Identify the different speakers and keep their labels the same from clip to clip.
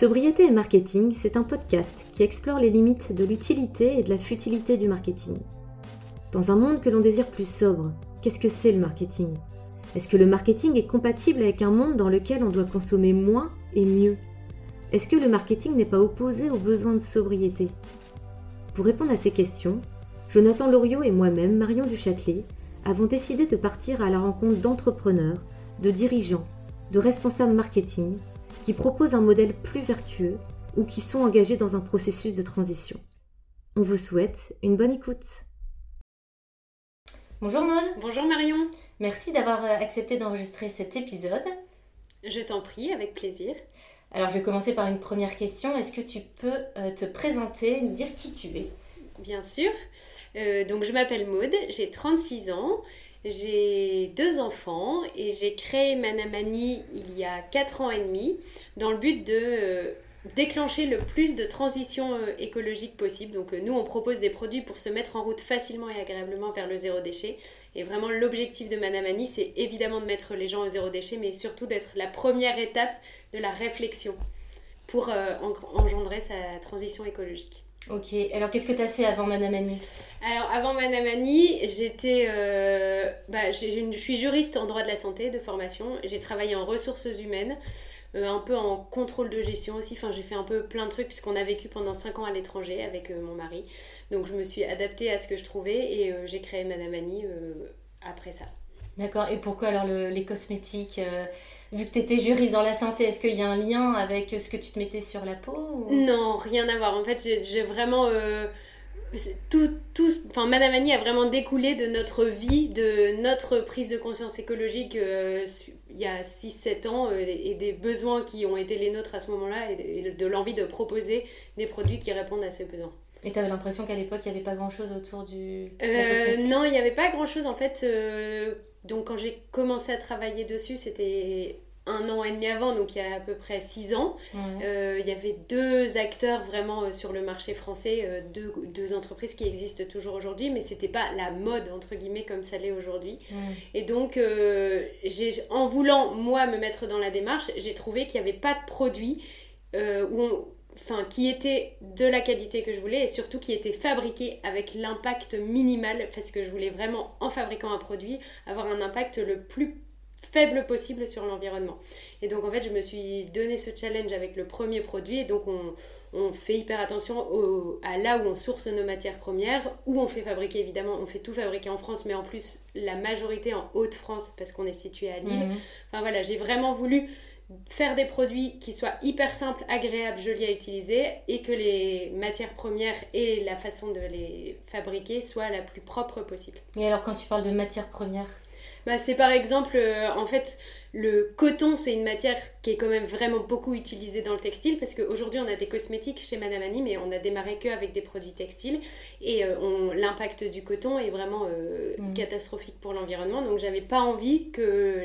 Speaker 1: Sobriété et marketing, c'est un podcast qui explore les limites de l'utilité et de la futilité du marketing. Dans un monde que l'on désire plus sobre, qu'est-ce que c'est le marketing? Est-ce que le marketing est compatible avec un monde dans lequel on doit consommer moins et mieux? Est-ce que le marketing n'est pas opposé aux besoins de sobriété? Pour répondre à ces questions, Jonathan Loriot et moi-même, Marion Duchâtelet, avons décidé de partir à la rencontre d'entrepreneurs, de dirigeants, de responsables marketing qui proposent un modèle plus vertueux ou qui sont engagés dans un processus de transition. On vous souhaite une bonne écoute. Bonjour Maud.
Speaker 2: Bonjour Marion.
Speaker 1: Merci d'avoir euh, accepté d'enregistrer cet épisode.
Speaker 2: Je t'en prie, avec plaisir.
Speaker 1: Alors je vais commencer par une première question. Est-ce que tu peux euh, te présenter, nous dire qui tu es?
Speaker 2: Bien sûr. Euh, donc je m'appelle Maude, j'ai 36 ans, j'ai deux enfants et j'ai créé Manamani il y a 4 ans et demi dans le but de euh, déclencher le plus de transition euh, écologique possible. Donc nous on propose des produits pour se mettre en route facilement et agréablement vers le zéro déchet. Et vraiment l'objectif de Manamani c'est évidemment de mettre les gens au zéro déchet mais surtout d'être la première étape de la réflexion pour engendrer sa transition écologique.
Speaker 1: Ok, alors qu'est-ce que tu as fait avant Manamani
Speaker 2: Alors avant Manamani, j'étais, euh, bah, je suis juriste en droit de la santé de formation. J'ai travaillé en ressources humaines, euh, un peu en contrôle de gestion aussi. Enfin, j'ai fait un peu plein de trucs puisqu'on a vécu pendant 5 ans à l'étranger avec euh, mon mari. Donc je me suis adaptée à ce que je trouvais et j'ai créé Manamani après ça.
Speaker 1: D'accord, et pourquoi alors les cosmétiques vu que tu étais juriste dans la santé, est-ce qu'il y a un lien avec ce que tu te mettais sur la peau
Speaker 2: Non, rien à voir. En fait, j'ai vraiment. Euh, tout, tout, enfin, Madame Annie a vraiment découlé de notre vie, de notre prise de conscience écologique euh, il y a 6-7 ans euh, et des besoins qui ont été les nôtres à ce moment-là et de l'envie de proposer des produits qui répondent à ces besoins.
Speaker 1: Et tu avais l'impression qu'à l'époque, il n'y avait pas grand-chose autour du...
Speaker 2: non, il n'y avait pas grand-chose en fait donc quand j'ai commencé à travailler dessus, c'était un an et demi avant, donc il y a à peu près six ans. Euh, il y avait deux acteurs vraiment euh, sur le marché français, euh, deux, deux, entreprises qui existent toujours aujourd'hui, mais c'était pas la mode entre guillemets comme ça l'est aujourd'hui. Et donc, j'ai, en voulant moi me mettre dans la démarche, j'ai trouvé qu'il n'y avait pas de produit où on, enfin, qui était de la qualité que je voulais et surtout qui était fabriqué avec l'impact minimal parce que je voulais vraiment en fabriquant un produit avoir un impact le plus faible possible sur l'environnement. Et donc en fait je me suis donné ce challenge avec le premier produit et donc on, on fait hyper attention à là où on source nos matières premières, où on fait fabriquer évidemment, on fait tout fabriquer en France, mais en plus la majorité en Haute-France parce qu'on est situé à Lille. Mhm. Enfin voilà, j'ai vraiment voulu faire des produits qui soient hyper simples, agréables, jolis à utiliser et que les matières premières et la façon de les fabriquer soient la plus propre possible.
Speaker 1: Et alors quand tu parles de matières premières?
Speaker 2: Bah, C'est par exemple, euh, en fait, le coton, c'est une matière qui est quand même vraiment beaucoup utilisée dans le textile parce qu'aujourd'hui, on a des cosmétiques chez Madame Annie, mais on a démarré que avec des produits textiles. Et euh, l'impact du coton est vraiment euh, mm. catastrophique pour l'environnement. Donc, j'avais pas envie que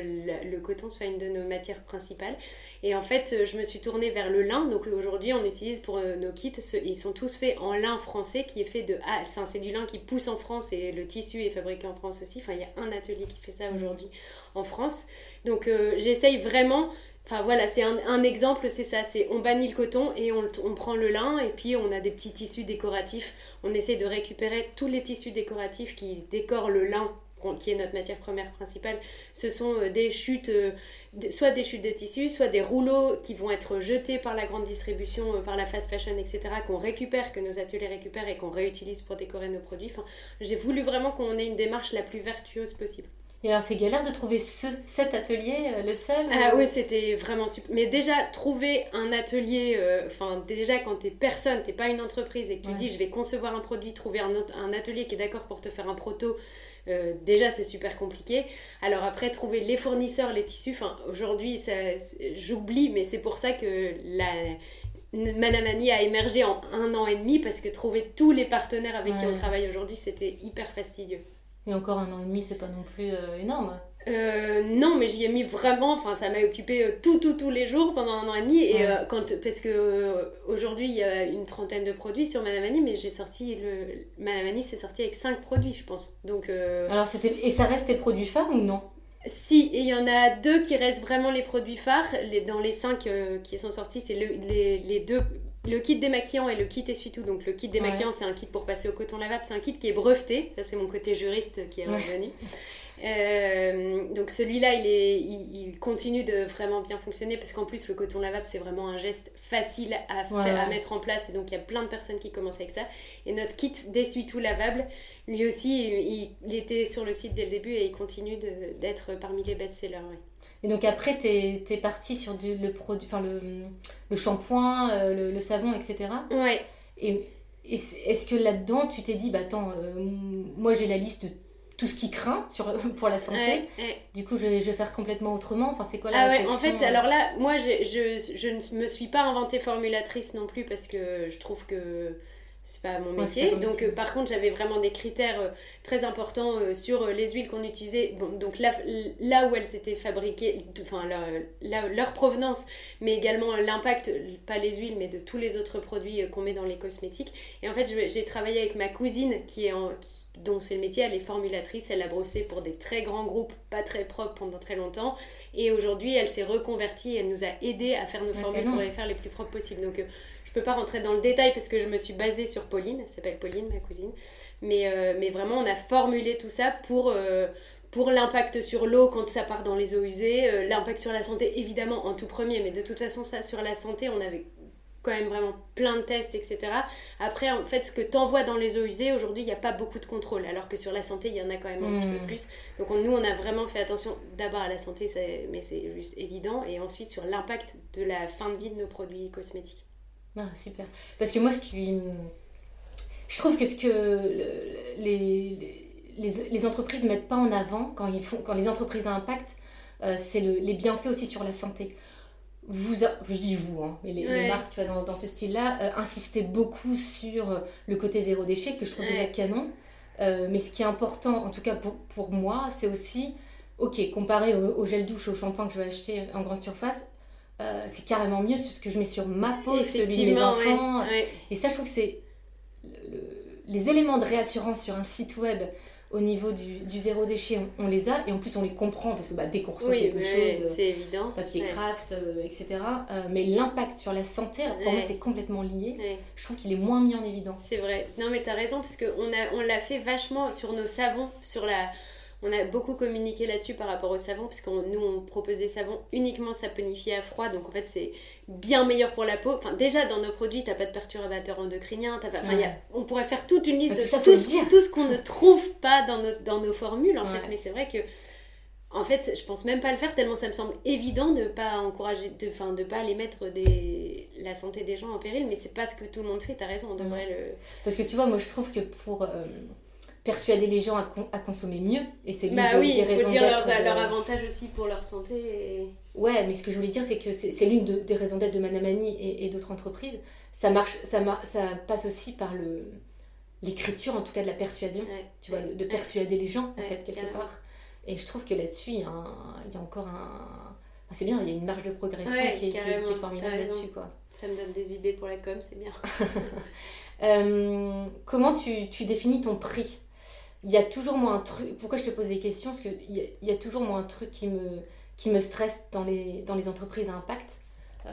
Speaker 2: le, coton soit une de nos matières principales. Et en fait, je me suis tournée vers le lin. Donc, aujourd'hui, on utilise pour euh, nos kits, ils sont tous faits en lin français qui est fait de. Enfin, c'est du lin qui pousse en France et le tissu est fabriqué en France aussi. Enfin, il y a un atelier qui fait ça mm. aujourd'hui en France. Donc euh, j'essaye vraiment, enfin voilà, c'est un, exemple, c'est ça, c'est on bannit le coton et on, prend le lin et puis on a des petits tissus décoratifs. On essaie de récupérer tous les tissus décoratifs qui décorent le lin qui est notre matière première principale, ce sont euh, des chutes, euh, soit des chutes de tissus, soit des rouleaux qui vont être jetés par la grande distribution, par la fast fashion, etc., qu'on récupère, que nos ateliers récupèrent et qu'on réutilise pour décorer nos produits. Enfin, j'ai voulu vraiment qu'on ait une démarche la plus vertueuse possible.
Speaker 1: Et alors, c'est galère de trouver ce, cet atelier, euh, le seul
Speaker 2: Ah oui, c'était vraiment super. Mais déjà, trouver un atelier, euh, enfin, déjà, quand t'es personne, t'es pas une entreprise et que tu dis je vais concevoir un produit, trouver un, un atelier qui est d'accord pour te faire un proto, euh, déjà, c'est super compliqué. Alors après, trouver les fournisseurs, les tissus, enfin, aujourd'hui, j'oublie, mais c'est pour ça que la. Madame Annie a émergé en un an et demi parce que trouver tous les partenaires avec qui on travaille aujourd'hui, c'était hyper fastidieux.
Speaker 1: Et encore un an et demi, c'est pas non plus euh, énorme.
Speaker 2: Euh, non, mais j'y ai mis vraiment, enfin ça m'a occupé euh, tout, tout, tous les jours pendant un an et demi. Et quand, parce que aujourd'hui il y a une trentaine de produits sur Madame Annie, mais j'ai sorti le. Madame Annie c'est sorti avec cinq produits, je pense. Donc.
Speaker 1: Alors c'était. Et ça reste tes produits phares ou non?
Speaker 2: Si, et il y en a deux qui restent vraiment les produits phares. Les, dans les cinq qui sont sortis, c'est le, les, les, deux. Le kit démaquillant et le kit essuie-tout. Donc le kit démaquillant, c'est un kit pour passer au coton lavable. C'est un kit qui est breveté. Ça, c'est mon côté juriste qui est revenu. Euh, donc celui-là, il, continue de vraiment bien fonctionner parce qu'en plus, le coton lavable, c'est vraiment un geste facile à, à mettre en place. Et donc, il y a plein de personnes qui commencent avec ça. Et notre kit d'essuie-tout lavable, lui aussi, il, était sur le site dès le début et il continue d'être parmi les best-sellers.
Speaker 1: Et donc après, tu es, parti sur du, le, produit, le, le shampoing, euh, le, savon, etc.
Speaker 2: Ouais.
Speaker 1: Et, est-ce que là-dedans, tu t'es dit, bah attends, euh, moi j'ai la liste de tout ce qui craint sur, pour la santé. Du coup, je, vais faire complètement autrement. Enfin, c'est quoi la
Speaker 2: ah ouais, En fait, euh alors là, moi, je, je, je ne me suis pas inventée formulatrice non plus parce que je trouve que c'est pas mon métier. donc, euh, par contre, j'avais vraiment des critères euh, très importants euh, sur les huiles qu'on utilisait. Bon, donc, là, là où elles étaient fabriquées, enfin, leur, leur provenance, mais également l'impact, pas les huiles, mais de tous les autres produits qu'on met dans les cosmétiques. Et en fait, j'ai travaillé avec ma cousine, qui est en, dont c'est le métier, elle est formulatrice, elle a brossé pour des très grands groupes, pas très propres pendant très longtemps. Et aujourd'hui, elle s'est reconvertie, elle nous a aidé à faire nos formules pour les faire les plus propres possibles. Donc, peux pas rentrer dans le détail parce que je me suis basée sur Pauline, elle s'appelle Pauline, ma cousine. Mais, euh, mais vraiment, on a formulé tout ça pour, euh, pour l'impact sur l'eau quand ça part dans les eaux usées, euh, l'impact sur la santé, évidemment, en tout premier, mais de toute façon, ça, sur la santé, on avait quand même vraiment plein de tests, etc. Après, en fait, ce que tu envoies dans les eaux usées, aujourd'hui, il n'y a pas beaucoup de contrôle, alors que sur la santé, il y en a quand même un petit peu mmh. plus. Donc, nous, on a vraiment fait attention d'abord à la santé, mais c'est juste évident, et ensuite sur l'impact de la fin de vie de nos produits cosmétiques.
Speaker 1: Ah, super. Parce que moi, ce qui. Je trouve que ce que les, les, les entreprises ne mettent pas en avant quand, ils font, quand les entreprises à impact, euh, c'est le, les bienfaits aussi sur la santé. Vous, je dis vous, hein, mais les, marques tu vois, dans, dans ce style-là, euh, insistaient beaucoup sur le côté zéro déchet, que je trouve déjà canon. Euh, mais ce qui est important, en tout cas pour, pour moi, c'est aussi, ok, comparé au, au, gel douche, au shampoing que je vais acheter en grande surface, euh, c'est carrément mieux ce que je mets sur ma peau, celui de mes enfants. Et ça, je trouve que c'est les éléments de réassurance sur un site web au niveau du, du zéro déchet, on, les a et en plus on les comprend parce que bah, dès qu'on reçoit quelque chose,
Speaker 2: c'est évident.
Speaker 1: papier craft, euh, etc. Euh, mais l'impact sur la santé, pour moi c'est complètement lié. Je trouve qu'il est moins mis en évidence.
Speaker 2: C'est vrai. Non mais tu as raison parce qu'on on l'a fait vachement sur nos savons, sur la on a beaucoup communiqué là-dessus par rapport au savon, puisque nous, on propose des savons uniquement saponifiés à froid, donc en fait, c'est bien meilleur pour la peau. Enfin, déjà, dans nos produits, t'as pas de perturbateurs endocriniens, pas... enfin, on pourrait faire toute une liste de tout, ce, tout ce qu'on ne trouve pas dans nos, dans nos formules, en fait, mais c'est vrai que en fait, je pense même pas le faire tellement ça me semble évident de pas encourager, de, enfin, de pas aller mettre des, la santé des gens en péril, mais c'est pas ce que tout le monde fait, t'as raison, on devrait le...
Speaker 1: Parce que tu vois, moi je trouve que pour... Euh, persuader les gens à, consommer mieux. Et c'est
Speaker 2: bah oui, il faut dire leurs, leur avantages aussi pour leur santé.
Speaker 1: Ouais, mais ce que je voulais dire, c'est que c'est l'une des raisons d'être de Manamani et, et d'autres entreprises. Ça, marche, ça, ça passe aussi par le l'écriture, en tout cas de la persuasion, tu vois, de, persuader les gens, en fait, quelque part. Et je trouve que là-dessus, il y, a encore un... c'est bien, il y a une marge de progression qui, est, qui, est, formidable là-dessus, quoi.
Speaker 2: Ça me donne des idées pour la com, c'est bien.
Speaker 1: Euh, comment tu, tu définis ton prix? Il y a toujours moins un truc. Pourquoi je te pose des questions? Parce qu'il y, a, y a toujours moins un truc qui me, qui me stresse dans les, dans les entreprises à impact. Euh,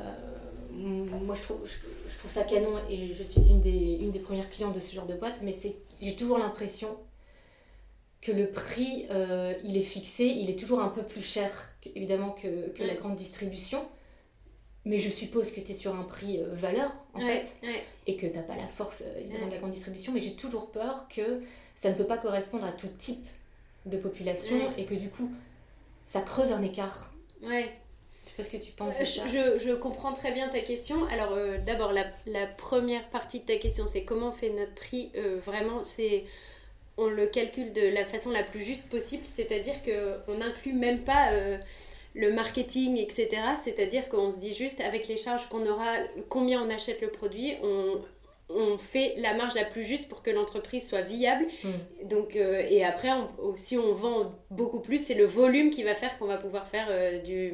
Speaker 1: moi, je trouve, je, trouve ça canon et je suis une des, une des premières clientes de ce genre de boîte, mais j'ai toujours l'impression que le prix, euh, il est fixé, il est toujours un peu plus cher, évidemment, que, que la grande distribution. Mais je suppose que tu es sur un prix euh, valeur, en fait, et que tu n'as pas la force, évidemment, de la grande distribution. Mais j'ai toujours peur que ça ne peut pas correspondre à tout type de population et que du coup, ça creuse un écart.
Speaker 2: Ouais.
Speaker 1: Je sais pas ce que tu penses.
Speaker 2: Euh, je, je, comprends très bien ta question. Alors, euh, d'abord, la, la, première partie de ta question, c'est comment on fait notre prix euh, Vraiment, c'est. On le calcule de la façon la plus juste possible, c'est-à-dire qu'on n'inclut même pas le marketing, etc. C'est-à-dire qu'on se dit juste avec les charges qu'on aura, combien on achète le produit, on, on fait la marge la plus juste pour que l'entreprise soit viable. Mm. Donc, euh, et après, si on vend beaucoup plus, c'est le volume qui va faire qu'on va pouvoir faire euh, du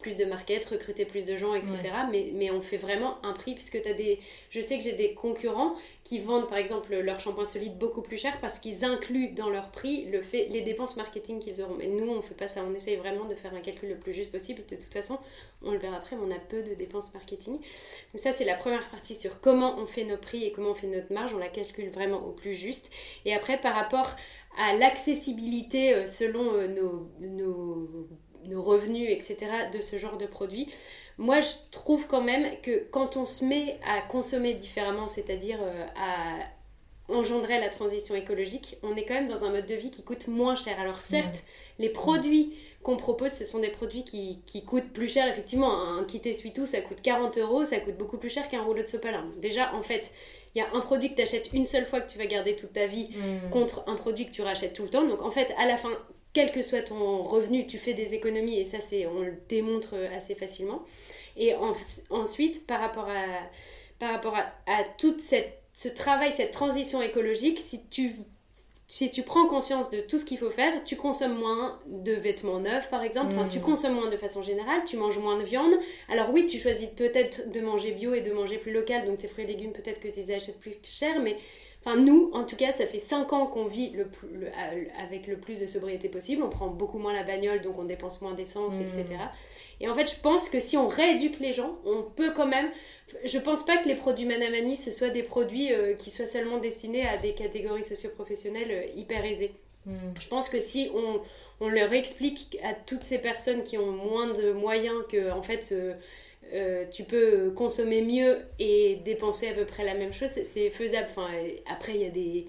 Speaker 2: plus de market, recruter plus de gens, etc. Mais, mais on fait vraiment un prix, puisque as des... je sais que j'ai des concurrents qui vendent par exemple leur shampoing solide beaucoup plus cher parce qu'ils incluent dans leur prix le fait, les dépenses marketing qu'ils auront. Mais nous, on fait pas ça, on essaye vraiment de faire un calcul le plus juste possible. De toute façon, on le verra après, mais on a peu de dépenses marketing. Donc ça, c'est la première partie sur comment on fait nos prix et comment on fait notre marge. On la calcule vraiment au plus juste. Et après, par rapport à l'accessibilité euh, selon euh, nos, nos nos revenus, etc., de ce genre de produits. Moi, je trouve quand même que quand on se met à consommer différemment, c'est-à-dire euh, à engendrer la transition écologique, on est quand même dans un mode de vie qui coûte moins cher. Alors certes, les produits qu'on propose, ce sont des produits qui, qui, coûtent plus cher. Effectivement, un kit essuie-tout, ça coûte 40 euros, ça coûte beaucoup plus cher qu'un rouleau de sopalin. Déjà, en fait, il y a un produit que tu achètes une seule fois que tu vas garder toute ta vie mm. contre un produit que tu rachètes tout le temps. Donc en fait, à la fin, quel que soit ton revenu, tu fais des économies et ça, c'est, on le démontre assez facilement. Et ensuite, par rapport à, par rapport à, à tout ce travail, cette transition écologique, si tu, si tu prends conscience de tout ce qu'il faut faire, tu consommes moins de vêtements neufs, par exemple, enfin, tu mmh. consommes moins de façon générale, tu manges moins de viande. Alors oui, tu choisis peut-être de manger bio et de manger plus local, donc tes fruits et légumes, peut-être que tu les achètes plus cher, mais Enfin, nous, en tout cas, ça fait 5 ans qu'on vit le, avec le plus de sobriété possible. On prend beaucoup moins la bagnole, donc on dépense moins d'essence, etc. Hmm. Et en fait, je pense que si on rééduque les gens, on peut quand même. Je pense pas que les produits Manamani, ce soient des produits euh, qui soient seulement destinés à des catégories socioprofessionnelles euh, hyper aisées. Hmm. Je pense que si on, on, leur explique à toutes ces personnes qui ont moins de moyens que, en fait, euh, euh, tu peux consommer mieux et dépenser à peu près la même chose, c'est faisable. Enfin, après, il y a des.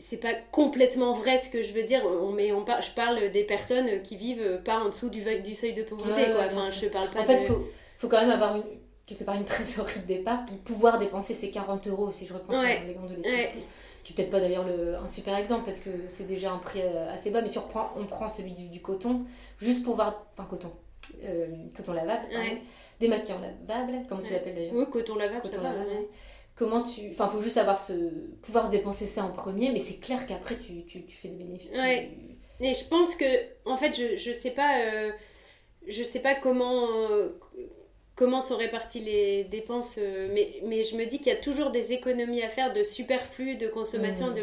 Speaker 2: C'est pas complètement vrai ce que je veux dire, on, mais on je parle des personnes qui vivent pas en dessous du, du seuil de pauvreté. quoi. Enfin, je parle pas
Speaker 1: en fait, il faut, faut, quand même avoir une, quelque part une trésorerie de départ pour pouvoir dépenser ces 40 euros, si je reprends les gants de qui peut-être pas d'ailleurs un super exemple parce que c'est déjà un prix euh, assez bas, mais si on, reprend, on prend celui du, du coton, juste pour voir, enfin coton, euh, coton lavable, ouais. démaquillant lavable, comment tu l'appelles d'ailleurs
Speaker 2: Oui, coton lavable, coton lavable.
Speaker 1: Comment tu. Enfin, faut juste avoir ce. pouvoir se dépenser ça en premier, mais c'est clair qu'après, tu, tu, tu, fais des bénéfices.
Speaker 2: Ouais. Et je pense que, en fait, je, je sais pas. Euh, je sais pas comment. Euh, comment sont réparties les dépenses, euh, mais, mais je me dis qu'il y a toujours des économies à faire de superflu, de consommation, mmh. de,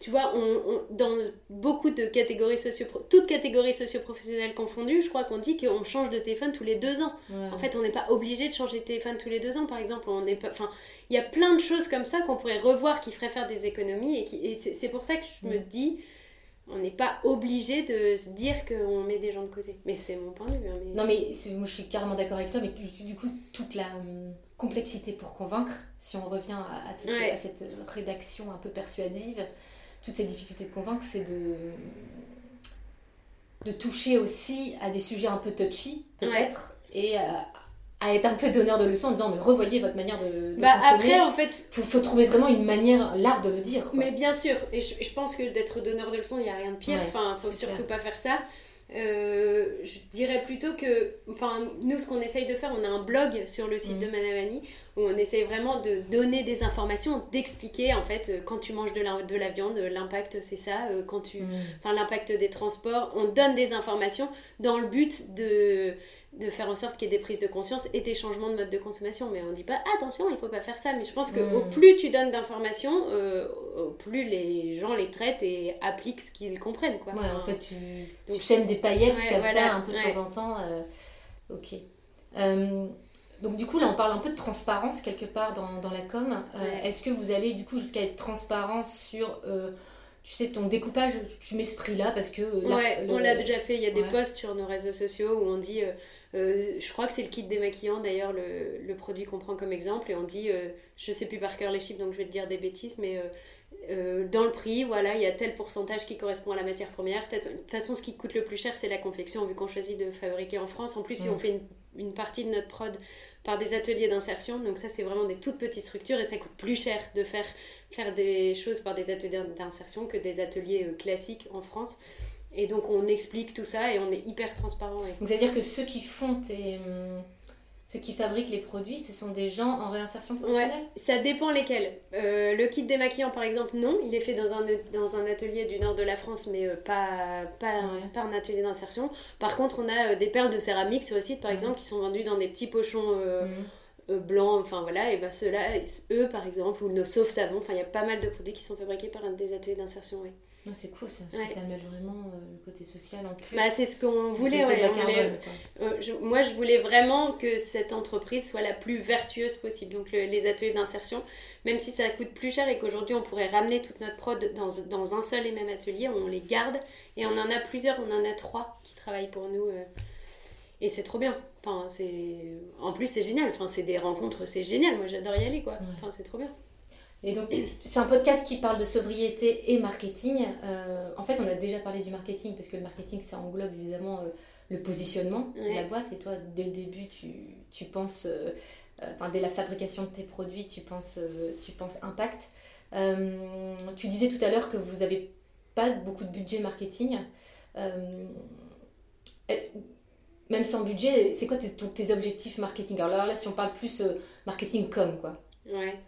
Speaker 2: tu vois, on, dans beaucoup de catégories socio toutes catégories socio-professionnelles confondues, je crois qu'on dit qu'on change de téléphone tous les deux ans. En fait, on n'est pas obligé de changer de téléphone tous les deux ans, par exemple. On n'est pas, enfin, il y a plein de choses comme ça qu'on pourrait revoir qui feraient faire des économies, et, qui, et c'est pour ça que je me mmh. dis on n'est pas obligé de se dire qu'on met des gens de côté. Mais c'est mon point de vue. Hein,
Speaker 1: non, mais moi je suis carrément d'accord avec toi, mais du, coup, toute la hum, complexité pour convaincre, si on revient à, cette, rédaction un peu persuasive, toutes ces difficultés de convaincre, c'est de, de toucher aussi à des sujets un peu touchy, peut-être, et à, à être un peu donneur de leçons en disant mais revoyez votre manière de,
Speaker 2: bah après en fait
Speaker 1: faut, faut trouver vraiment une manière l'art de le dire
Speaker 2: mais bien sûr et je, pense que d'être donneur de leçons il n'y a rien de pire enfin faut surtout pas faire ça. Euh, je dirais plutôt que enfin nous ce qu'on essaye de faire on a un blog sur le site de mhm. Manavani où on essaye vraiment de donner des informations d'expliquer en fait euh, quand tu manges de la, de la viande l'impact c'est ça euh, quand tu mhm. enfin l'impact des transports. On donne des informations dans le but de de faire en sorte qu'il y ait des prises de conscience et des changements de mode de consommation. Mais on ne dit pas attention, il ne faut pas faire ça. Mais je pense que au hmm. plus tu donnes d'informations, euh, au plus les gens les traitent et appliquent ce qu'ils comprennent. Quoi.
Speaker 1: Ouais, en fait, tu, tu sèmes des paillettes comme ça un peu de temps en temps. Euh, ok. Euh, donc du coup, là, on parle un peu de transparence quelque part dans, dans la com. Est-ce que vous allez du coup jusqu'à être transparent sur tu sais, ton découpage, tu mets ce prix-là parce que...
Speaker 2: ouais, on l'a déjà fait. Il y a des posts sur nos réseaux sociaux où on dit euh, je crois que c'est le kit démaquillant d'ailleurs, le, le, produit qu'on prend comme exemple. Et on dit, euh, je sais plus par cœur les chiffres, donc je vais te dire des bêtises, mais euh, dans le prix, voilà, il y a tel pourcentage qui correspond à la matière première. De toute façon, ce qui coûte le plus cher, c'est la confection, vu qu'on choisit de fabriquer en France. En plus, si on fait une, une, partie de notre prod par des ateliers d'insertion, donc ça, c'est vraiment des toutes petites structures et ça coûte plus cher de faire, faire des choses par des ateliers d'insertion que des ateliers classiques en France. Et donc on explique tout ça et on est hyper transparent.
Speaker 1: Donc c'est-à-dire que ceux qui font tes, ceux qui fabriquent les produits, ce sont des gens en réinsertion professionnelle
Speaker 2: Ça dépend lesquels. Euh, le kit démaquillant, par exemple, non. Il est fait dans un, dans un atelier du nord de la France, mais euh, pas, pas, un atelier d'insertion. Par contre, on a euh, des perles de céramique sur le site, par exemple, qui sont vendues dans des petits pochons mhm. blancs. Enfin voilà, et ben ceux-là, eux, par exemple, ou nos sauf savons. Enfin, il y a pas mal de produits qui sont fabriqués par des ateliers d'insertion, oui.
Speaker 1: C'est cool, ça, ça met vraiment euh, le côté social en plus.
Speaker 2: Bah, c'est ce qu'on voulait. Euh, moi, je voulais vraiment que cette entreprise soit la plus vertueuse possible. Donc, les ateliers d'insertion, même si ça coûte plus cher et qu'aujourd'hui, on pourrait ramener toute notre prod dans, dans, un seul et même atelier, on les garde. Et on en a plusieurs, on en a trois qui travaillent pour nous. Euh, et c'est trop bien. Enfin, en plus, c'est génial. Enfin, c'est des rencontres, c'est génial. Moi, j'adore y aller, quoi. Enfin, c'est trop bien.
Speaker 1: Et donc, c'est un podcast qui parle de sobriété et marketing. Euh, en fait, on a déjà parlé du marketing, parce que le marketing, ça englobe évidemment euh, le positionnement de la boîte. Et toi, dès le début, tu, tu penses, euh, enfin, dès la fabrication de tes produits, tu penses, tu penses impact. tu disais tout à l'heure que vous n'avez pas beaucoup de budget marketing. même sans budget, c'est quoi tes, tes, objectifs marketing? Alors là, si on parle plus marketing com, quoi.
Speaker 2: Ouais.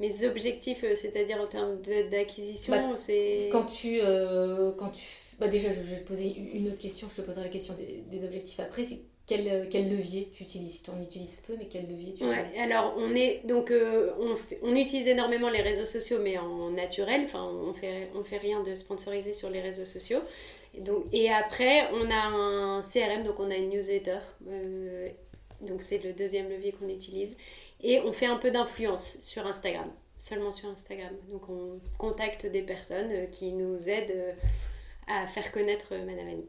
Speaker 2: Mes objectifs, euh, c'est-à-dire en termes d'acquisition, bah, c'est...
Speaker 1: Quand tu... Euh, quand tu... Bah déjà, je, vais te poser une autre question, je te poserai la question des, objectifs après. C'est quel, euh, quel, levier tu utilises? Tu en utilises peu, mais quel levier tu
Speaker 2: ouais, alors on est... Donc, on, on, utilise énormément les réseaux sociaux, mais en naturel. Enfin, on fait, on fait rien de sponsorisé sur les réseaux sociaux. Et, donc, et après, on a un CRM, donc on a une newsletter. Donc, c'est le deuxième levier qu'on utilise. Et on fait un peu d'influence sur Instagram, seulement sur Instagram. Donc on contacte des personnes euh, qui nous aident euh, à faire connaître Madame Annie.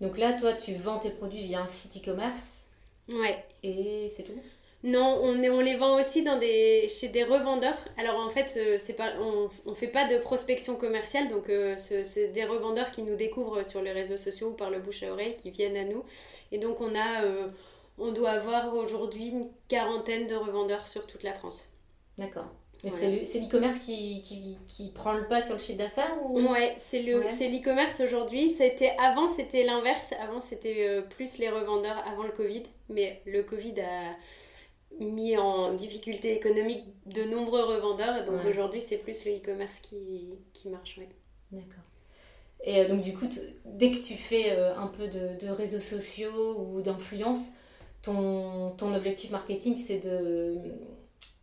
Speaker 1: Donc là, toi, tu vends tes produits via un site e-commerce
Speaker 2: Ouais.
Speaker 1: Et c'est tout?
Speaker 2: Non, on, on les vend aussi dans des, chez des revendeurs. Alors en fait, euh, c'est pas, on ne fait pas de prospection commerciale, donc c'est des revendeurs qui nous découvrent sur les réseaux sociaux ou par le bouche à oreille, qui viennent à nous. Et donc on a on doit avoir aujourd'hui une quarantaine de revendeurs sur toute la France.
Speaker 1: D'accord. C'est l'e-commerce qui, qui, prend le pas sur le chiffre d'affaires ou...
Speaker 2: Ouais, c'est l'e-commerce aujourd'hui. Avant, c'était l'inverse. Avant, c'était euh, plus les revendeurs avant le Covid. Mais le Covid a mis en difficulté économique de nombreux revendeurs. Donc aujourd'hui, c'est plus le e-commerce qui, qui marche.
Speaker 1: D'accord. Et euh, donc du coup, dès que tu fais euh, un peu de, de réseaux sociaux ou d'influence, ton, ton objectif marketing, c'est de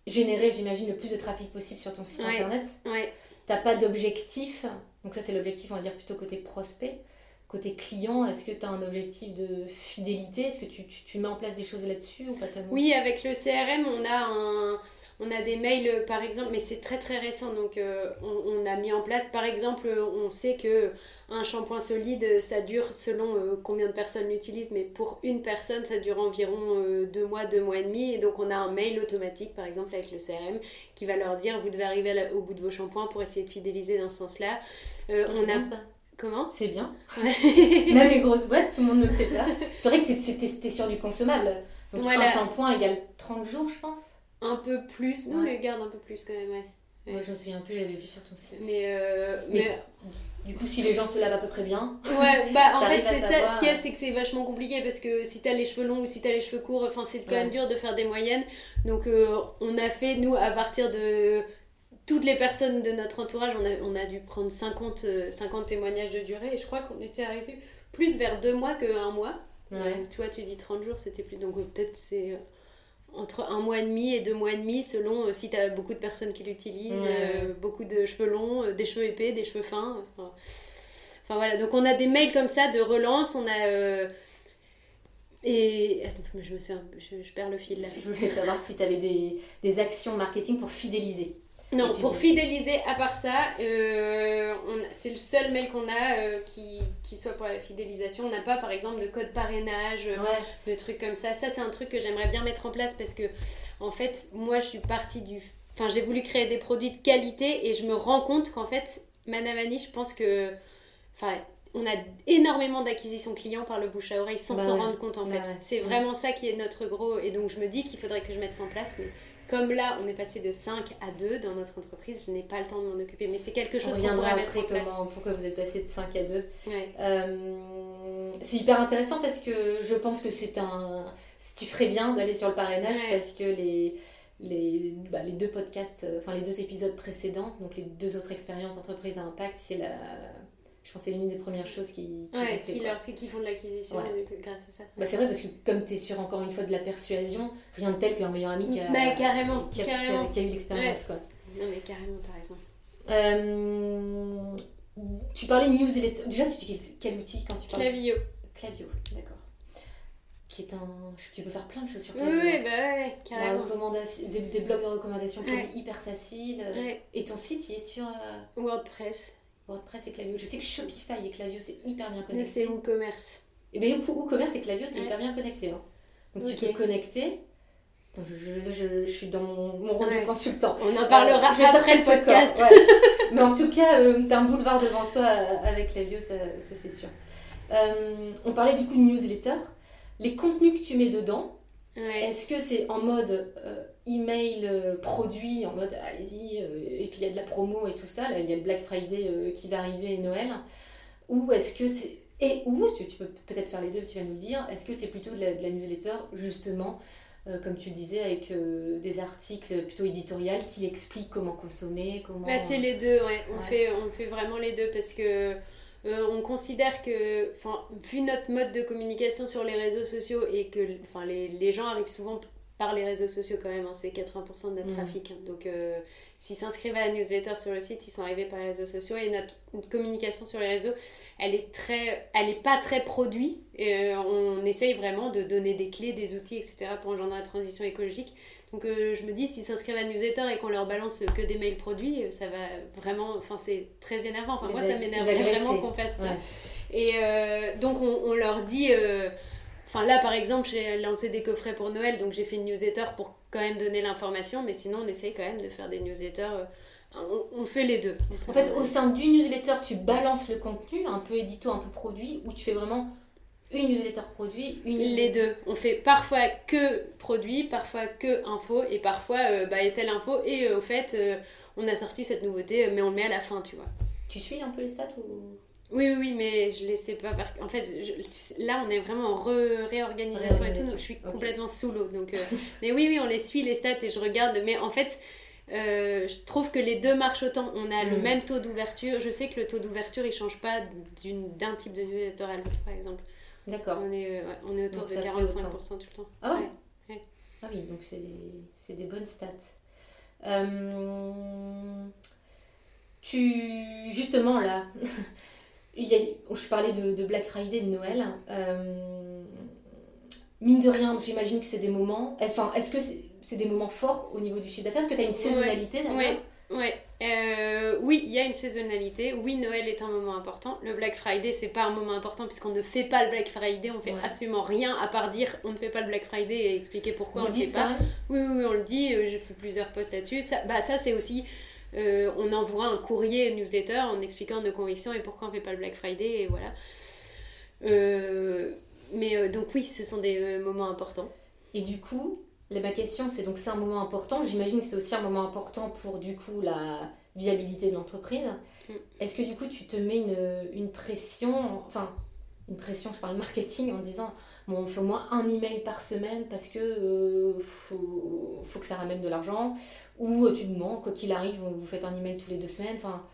Speaker 1: générer, j'imagine, le plus de trafic possible sur ton site internet.
Speaker 2: Ouais.
Speaker 1: T'as pas d'objectif, donc ça c'est l'objectif, on va dire plutôt côté prospect. Côté client, est-ce que tu as un objectif de fidélité? Est-ce que tu, tu, tu, mets en place des choses là-dessus ou pas tellement?
Speaker 2: Oui, avec le CRM, on a un, on a des mails, euh, par exemple, mais c'est très très récent. Donc, euh, on, a mis en place, par exemple, on sait que un shampoing solide, ça dure selon euh, combien de personnes l'utilisent, mais pour une personne, ça dure environ deux mois, deux mois et demi. Et donc, on a un mail automatique, par exemple, avec le CRM, qui va leur dire vous devez arriver au bout de vos shampoings pour essayer de fidéliser dans ce sens-là.
Speaker 1: on a ça.
Speaker 2: Comment?
Speaker 1: C'est bien. Même les grosses boîtes, tout le monde ne le fait pas. C'est vrai que es, sur du consommable. Donc, un shampoing égale 30 jours, je pense.
Speaker 2: Un peu plus, nous on les garde un peu plus quand même, ouais.
Speaker 1: Moi je me souviens plus, j'avais vu sur ton site.
Speaker 2: Mais, euh, mais,
Speaker 1: du coup, si les gens se lavent à peu près bien.
Speaker 2: Ouais, bah en fait, c'est ça. Ce qu'il y a, c'est que c'est vachement compliqué parce que si t'as les cheveux longs ou si t'as les cheveux courts, enfin, c'est quand même dur de faire des moyennes. Donc, euh, on a fait, nous, à partir de toutes les personnes de notre entourage, on a, on a dû prendre 50, 50 euh, témoignages de durée et je crois qu'on était arrivé plus vers deux mois qu'un mois. Ouais. tu vois, tu dis 30 jours, c'était plus. Donc, peut-être c'est entre un mois et demi et deux mois et demi selon euh, si tu as beaucoup de personnes qui l'utilisent, euh, beaucoup de cheveux longs, euh, des cheveux épais, des cheveux fins. Enfin, voilà, donc on a des mails comme ça de relance, on a... Et attends, je me je, perds le fil là.
Speaker 1: Je voulais savoir si tu avais des, des actions marketing pour fidéliser.
Speaker 2: Non, pour fidéliser, à part ça, euh, c'est le seul mail qu'on a euh, qui, qui, soit pour la fidélisation. On n'a pas, par exemple, de code parrainage, de trucs comme ça. Ça, c'est un truc que j'aimerais bien mettre en place parce que, en fait, moi, je suis partie du. Enfin, j'ai voulu créer des produits de qualité et je me rends compte qu'en fait, Manavani, je pense que. Enfin, on a énormément d'acquisitions clients par le bouche à oreille sans bah s'en rendre compte en bah fait. C'est vraiment ça qui est notre gros. Et donc je me dis qu'il faudrait que je mette ça en place. Mais comme là, on est passé de 5 à 2 dans notre entreprise, je n'ai pas le temps de m'en occuper. Mais c'est quelque chose qu'on pourrait mettre en place.
Speaker 1: Comment, pourquoi vous êtes passé de 5 à 2. Euh, C'est hyper intéressant parce que je pense que c'est un. Tu ferais bien d'aller sur le parrainage parce que les, les, bah, les deux podcasts, enfin les deux épisodes précédents, donc les deux autres expériences d'entreprise à impact, c'est la. Je pense que c'est l'une des premières choses qui,
Speaker 2: qui, fait, qui leur fait qu'ils font de l'acquisition grâce à ça.
Speaker 1: Bah, c'est vrai parce que comme tu es sur encore une fois de la persuasion, rien de tel qu'un meilleur ami qui a,
Speaker 2: bah, carrément,
Speaker 1: qui a,
Speaker 2: carrément.
Speaker 1: Qui a, eu l'expérience. quoi.
Speaker 2: Non mais carrément, t'as raison.
Speaker 1: Euh, tu parlais newsletter. Déjà, tu utilises quel outil quand tu
Speaker 2: parles? Clavio.
Speaker 1: Clavio, d'accord. Qui est un. Tu peux faire plein de choses sur Clavio.
Speaker 2: Oui, oui bah ouais, carrément.
Speaker 1: recommandation... Des, des, blogs de recommandations hyper faciles. Et ton site, il est sur. Euh,
Speaker 2: WordPress.
Speaker 1: WordPress et Clavio. Je sais que Shopify et Clavio, c'est hyper bien connecté.
Speaker 2: C'est WooCommerce.
Speaker 1: Et bien, WooCommerce et Clavio, c'est hyper bien connecté. Hein. Donc, tu peux connecter je, je, je, suis dans mon, mon rôle de consultant.
Speaker 2: On en parlera je après le podcast.
Speaker 1: Mais en tout cas, euh, tu as un boulevard devant toi euh, avec la bio, ça, ça c'est sûr. Euh, on parlait du coup de newsletter. Les contenus que tu mets dedans, est-ce que c'est en mode email produit, en mode allez-y, et puis il y a de la promo et tout ça, là il y a le Black Friday qui va arriver et Noël, ou est-ce que c'est. Et où, tu, peux peut-être faire les deux, tu vas nous le dire, est-ce que c'est plutôt de la, de la newsletter justement euh, comme tu le disais, avec euh, des articles plutôt éditoriaux qui expliquent comment consommer, comment...
Speaker 2: Bah, c'est les deux, ouais. On, Fait, on fait vraiment les deux parce que euh, on considère que, vu notre mode de communication sur les réseaux sociaux et que les, les gens arrivent souvent par les réseaux sociaux quand même, hein, c'est 80% de notre mm. trafic. Hein. donc s'ils s'inscrivent à la newsletter sur le site, ils sont arrivés par les réseaux sociaux et notre, communication sur les réseaux, elle est très, elle est pas très produite. Et, euh, on essaye vraiment de donner des clés, des outils, etc. pour engendrer la transition écologique. Donc euh, je me dis, s'ils s'inscrivent à la newsletter et qu'on leur balance que des mails produits, ça va vraiment, enfin c'est très énervant. Enfin moi ça m'énerve vraiment qu'on fasse ça. Et euh, donc on, on, leur dit Enfin là par exemple j'ai lancé des coffrets pour Noël donc j'ai fait une newsletter pour quand même donner l'information mais sinon on essaye quand même de faire des newsletters. Euh, on, fait les deux.
Speaker 1: En fait au sein du newsletter tu balances le contenu un peu édito, un peu produit ou tu fais vraiment une newsletter produit, une
Speaker 2: Les deux. On fait parfois que produit, parfois que info et parfois euh, bah, telle info et euh, au fait on a sorti cette nouveauté mais on le met à la fin tu vois.
Speaker 1: Tu suis un peu les stats ou?
Speaker 2: Oui, oui, mais je ne les sais pas. En fait, là, on est vraiment en réorganisation et tout. Donc je suis complètement sous l'eau. Donc, euh, mais oui, oui, on les suit, les stats, et je regarde. Mais en fait, euh, je trouve que les deux marchent autant. On a le mm. même taux d'ouverture. Je sais que le taux d'ouverture, il ne change pas d'un type de newsletter à l'autre, par exemple.
Speaker 1: D'accord.
Speaker 2: On est, on est autour de 45% tout le temps.
Speaker 1: Ah ouais, Ah oui, donc c'est des bonnes stats. Euh, tu... Justement, là... je parlais de, Black Friday, de Noël. Euh, mine de rien, j'imagine que c'est des moments. Enfin, est-ce que c'est des moments forts au niveau du chiffre d'affaires? Est-ce que tu as une saisonnalité
Speaker 2: ouais, ouais, euh, oui, il y a une saisonnalité. Oui, Noël est un moment important. Le Black Friday, c'est pas un moment important puisqu'on ne fait pas le Black Friday. On fait absolument rien à part dire on ne fait pas le Black Friday et expliquer pourquoi on ne le fait pas. Oui, oui, on le dit. Euh, j'ai fait plusieurs posts là-dessus. Ça, bah, ça c'est aussi euh, on envoie un courrier newsletter en expliquant nos convictions et pourquoi on ne fait pas le Black Friday et voilà. Euh, mais euh, donc oui, ce sont des moments importants.
Speaker 1: Et du coup, ma question c'est donc c'est un moment important. J'imagine que c'est aussi un moment important pour du coup la viabilité de l'entreprise. Mm. Est-ce que du coup tu te mets une, une pression, enfin une pression, je parle marketing, en disant bon, on fait au moins un email par semaine parce que euh, faut, faut, que ça ramène de l'argent, ou euh, tu demandes, quoi qu'il arrive, vous faites un email tous les deux semaines, enfin.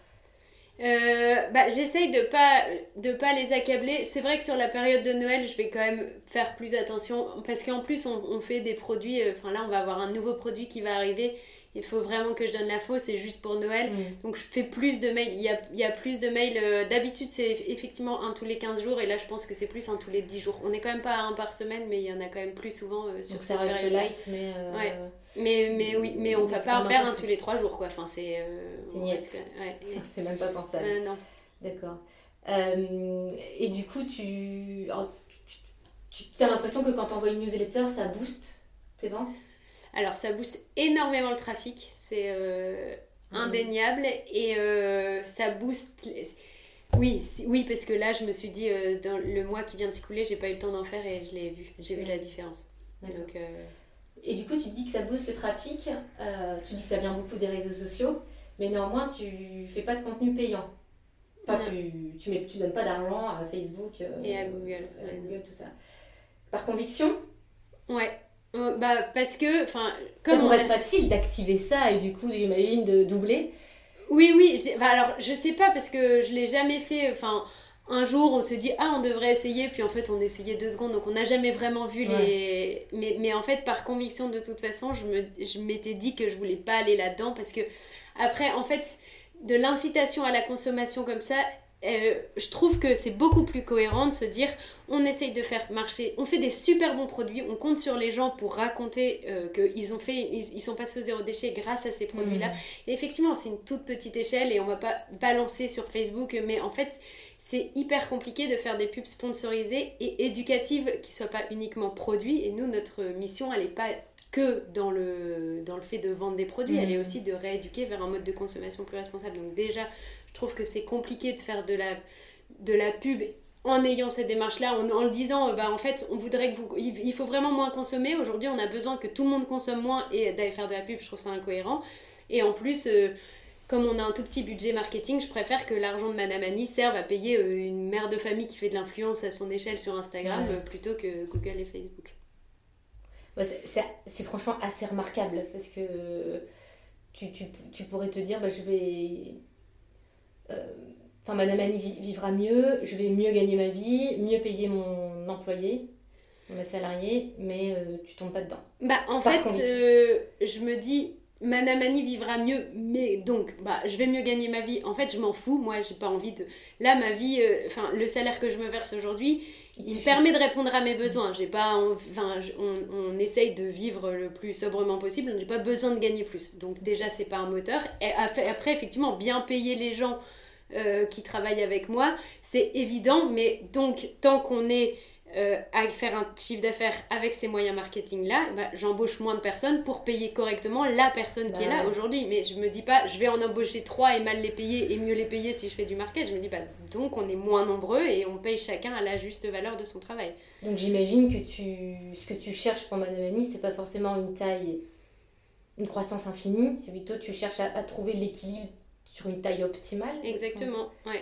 Speaker 2: Euh, bah, j'essaye de pas de pas les accabler. C'est vrai que sur la période de Noël, je vais quand même faire plus attention parce qu'en plus on, on, fait des produits. Enfin là, on va avoir un nouveau produit qui va arriver il faut vraiment que je donne la fausse, c'est juste pour Noël. Mm. Donc je fais plus de mails. Il y a, il y a plus de mails. Euh, d'habitude, c'est effectivement un tous les 15 jours. Et là, je pense que c'est plus un tous les 10 jours. On n'est quand même pas à un par semaine, mais il y en a quand même plus souvent euh, sur
Speaker 1: Donc ça reste light, mais.
Speaker 2: Euh, ouais. Mais, mais oui, mais on va pas en faire un tous les 3 jours, quoi. Enfin, c'est.
Speaker 1: c'est même pas pensable.
Speaker 2: non.
Speaker 1: D'accord. et du coup, tu. tu, as l'impression que quand tu envoies une newsletter, ça booste tes ventes?
Speaker 2: Alors ça booste énormément le trafic, c'est euh, indéniable, et euh, ça booste... Oui, oui, parce que là, je me suis dit, euh, dans le mois qui vient de s'écouler, j'ai pas eu le temps d'en faire et je l'ai vu, j'ai vu la différence. Donc,
Speaker 1: Et du coup, tu dis que ça booste le trafic, tu dis que ça vient beaucoup des réseaux sociaux, mais néanmoins, tu fais pas de contenu payant. Enfin, tu, tu, mets, tu donnes pas d'argent à Facebook
Speaker 2: et à Google.
Speaker 1: À Google, tout ça. Par conviction?
Speaker 2: Ouais. Bah, parce que, enfin,
Speaker 1: comme. Ça pourrait être facile d'activer ça et du coup, j'imagine, de doubler.
Speaker 2: Oui, oui. alors, je sais pas parce que je l'ai jamais fait. Enfin, un jour, on se dit, ah, on devrait essayer, puis en fait, on essayait deux secondes, donc on n'a jamais vraiment vu les. Mais, mais, en fait, par conviction, de toute façon, je, me, je m'étais dit que je voulais pas aller là-dedans parce que, après, en fait, de l'incitation à la consommation comme ça, euh, je trouve que c'est beaucoup plus cohérent de se dire on essaye de faire marcher, on fait des super bons produits, on compte sur les gens pour raconter euh, qu'ils ont fait, ils, sont passés au zéro déchet grâce à ces produits-là. Mmh. Et effectivement, c'est une toute petite échelle et on va pas balancer sur Facebook, mais en fait, c'est hyper compliqué de faire des pubs sponsorisées et éducatives qui soient pas uniquement produits. Et nous, notre mission, elle n'est pas que dans le, dans le fait de vendre des produits, elle est mmh. aussi de rééduquer vers un mode de consommation plus responsable. Donc déjà, je trouve que c'est compliqué de faire de la, de la pub en ayant cette démarche-là, en, en, le disant, bah, en fait, on voudrait que vous... Il faut vraiment moins consommer. Aujourd'hui, on a besoin que tout le monde consomme moins et d'aller faire de la pub, je trouve ça incohérent. Et en plus... Euh, comme on a un tout petit budget marketing, je préfère que l'argent de Madame Annie serve à payer euh, une mère de famille qui fait de l'influence à son échelle sur Instagram euh, plutôt que Google et Facebook.
Speaker 1: c'est franchement assez remarquable parce que tu, tu, tu pourrais te dire bah, je vais euh, enfin, Madame Annie vivra mieux, je vais mieux gagner ma vie, mieux payer mon employé, mon salarié, mais euh, tu tombes pas dedans.
Speaker 2: Bah, en fait, euh, je me dis, Madame Annie vivra mieux, mais donc, bah, je vais mieux gagner ma vie. En fait, je m'en fous. Moi, j'ai pas envie de. Là, ma vie, enfin, le salaire que je me verse aujourd'hui, il permet de répondre à mes besoins. J'ai pas, enfin, on, on, essaye de vivre le plus sobrement possible. J'ai pas besoin de gagner plus. Donc déjà, c'est pas un moteur. Et après, effectivement, bien payer les gens euh, qui travaillent avec moi, c'est évident. Mais donc, tant qu'on est euh, à faire un chiffre d'affaires avec ces moyens marketing là, bah, j'embauche moins de personnes pour payer correctement la personne qui est là bah aujourd'hui. Mais je me dis pas, je vais en embaucher trois et mal les payer et mieux les payer si je fais du market. Je me dis pas, donc on est moins nombreux et on paye chacun à la juste valeur de son travail.
Speaker 1: Donc j'imagine que tu, ce que tu cherches pour Madame Annie, c'est pas forcément une taille, une croissance infinie, c'est plutôt tu cherches à, à trouver l'équilibre sur une taille optimale.
Speaker 2: Exactement, ouais.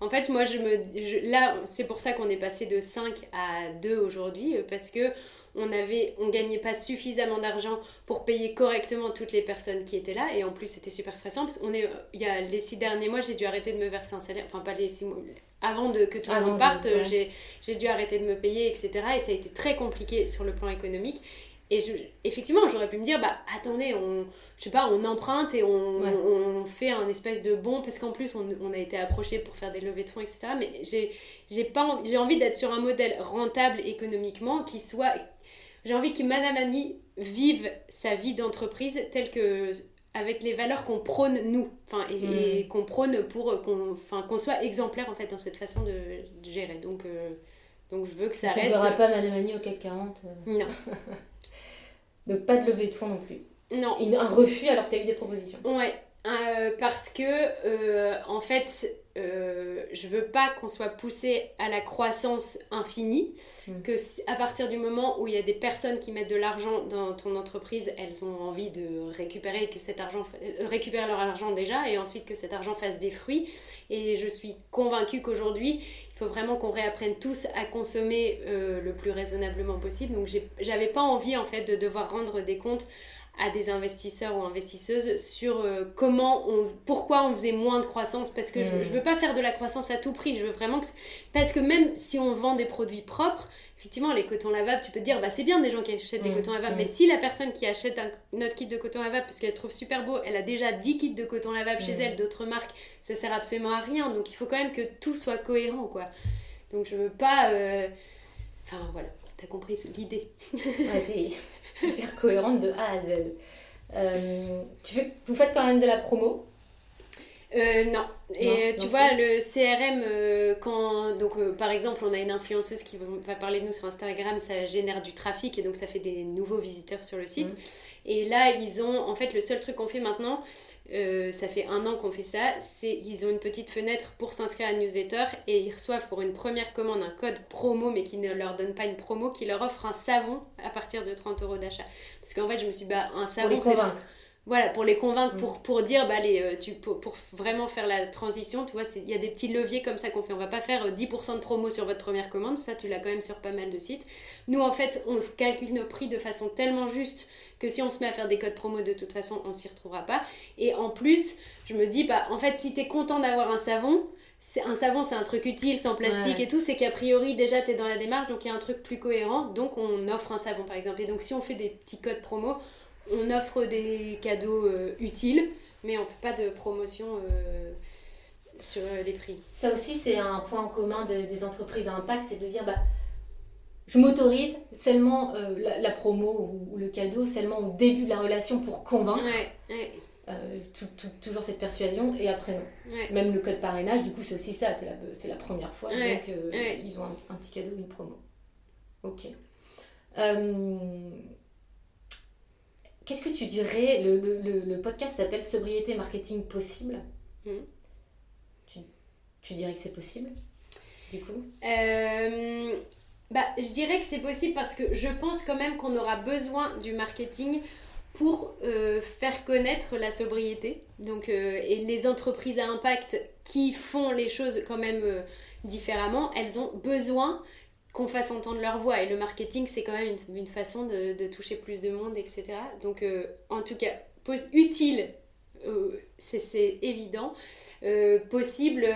Speaker 2: En fait, moi, je me, là, c'est pour ça qu'on est passé de 5 à 2 aujourd'hui, euh, parce que on avait on gagnait pas suffisamment d'argent pour payer correctement toutes les personnes qui étaient là et en plus c'était super stressant parce qu'on est il y a les six derniers mois j'ai dû arrêter de me verser un salaire enfin pas les six mois avant de que tout le monde parte j'ai dû arrêter de me payer etc et ça a été très compliqué sur le plan économique et je, effectivement, j'aurais pu me dire, bah attendez, on, je sais pas, on emprunte et on, on, fait un espèce de bon, parce qu'en plus, on, on, a été approché pour faire des levées de fonds, etc. Mais j'ai, j'ai, pas, j'ai envie d'être sur un modèle rentable économiquement qui soit. J'ai envie que Madame Annie vive sa vie d'entreprise telle que avec les valeurs qu'on prône nous enfin et, mm. qu'on prône pour qu'on enfin qu'on soit exemplaire en fait dans cette façon de, gérer donc euh, donc je veux que ça reste
Speaker 1: on verra pas Madame Annie au CAC 40
Speaker 2: euh. non
Speaker 1: Donc pas de levée de fonds non plus.
Speaker 2: Non.
Speaker 1: Un refus alors que tu as eu des propositions.
Speaker 2: Ouais. Euh, parce que euh, en fait euh, je veux pas qu'on soit poussé à la croissance infinie hmm. que à partir du moment où il y a des personnes qui mettent de l'argent dans ton entreprise elles ont envie de récupérer que cet argent récupérer leur argent déjà et ensuite que cet argent fasse des fruits et je suis convaincue qu'aujourd'hui il faut vraiment qu'on réapprenne tous à consommer le plus raisonnablement possible donc j'avais pas envie en fait de devoir rendre des comptes à des investisseurs ou investisseuses sur euh, comment on, pourquoi on faisait moins de croissance parce que je, ne mm. veux pas faire de la croissance à tout prix je veux vraiment que parce que même si on vend des produits propres effectivement les cotons lavables tu peux te dire bah c'est bien des gens qui achètent des mm. cotons lavables mm. mais si la personne qui achète un, notre kit de coton lavable parce qu'elle trouve super beau elle a déjà 10 kits de coton lavable chez elle d'autres marques ça sert absolument à rien donc il faut quand même que tout soit cohérent quoi donc je veux pas euh, enfin voilà t'as compris l'idée
Speaker 1: hyper cohérente de A à Z. Euh, tu fais, vous faites quand même de la promo?
Speaker 2: Euh, non. Et tu vois, le CRM, euh, quand. Donc, par exemple, on a une influenceuse qui va parler de nous sur Instagram, ça génère du trafic et donc ça fait des nouveaux visiteurs sur le site. Mm. Et là, ils ont. En fait, le seul truc qu'on fait maintenant, euh, ça fait un an qu'on fait ça. C'est ils ont une petite fenêtre pour s'inscrire à la newsletter et ils reçoivent pour une première commande un code promo, mais qui ne leur donne pas une promo, qui leur offre un savon à partir de 30 euros d'achat. Parce qu'en fait, je me suis dit, bah, un savon, c'est. voilà, pour les convaincre, pour, mm. pour dire, bah, les, euh, tu, pour, vraiment faire la transition, tu vois, il y a des petits leviers comme ça qu'on fait. On va pas faire 10% euh, de promo sur votre première commande, ça tu l'as quand même sur pas mal de sites. Nous, en fait, on calcule nos prix de façon tellement juste que si on se met à faire des codes promo, de toute façon, on s'y retrouvera pas. Et en plus, je me dis, bah, en fait, si tu es content d'avoir un savon, c'est un savon c'est un truc utile sans plastique et tout c'est qu'a priori déjà tu es dans la démarche donc il y a un truc plus cohérent donc on offre un savon par exemple et donc si on fait des petits codes promo on offre des cadeaux euh, utiles, mais on ne fait pas de promotion euh, sur euh, les prix.
Speaker 1: Ça aussi, c'est un point commun des entreprises à impact, c'est de dire, bah, je m'autorise seulement la, promo ou, le cadeau, seulement au début de la relation pour convaincre. toujours cette persuasion et après non. Même le code parrainage, du coup, c'est aussi ça, c'est la, la, première fois. Donc, ils ont un, un, petit cadeau, une promo. Ok. Qu'est-ce que tu dirais Le, le, le podcast s'appelle Sobriété Marketing Possible. Hmm. Tu, tu, dirais que c'est possible Du coup?
Speaker 2: Euh, bah, Je dirais que c'est possible parce que je pense quand même qu'on aura besoin du marketing pour euh, faire connaître la sobriété. Donc, euh, et les entreprises à impact qui font les choses quand même différemment, elles ont besoin qu'on fasse entendre leur voix. Et le marketing, c'est quand même une, façon de, toucher plus de monde, etc. Donc, euh, en tout cas, utile, euh, c'est évident. Euh, possible,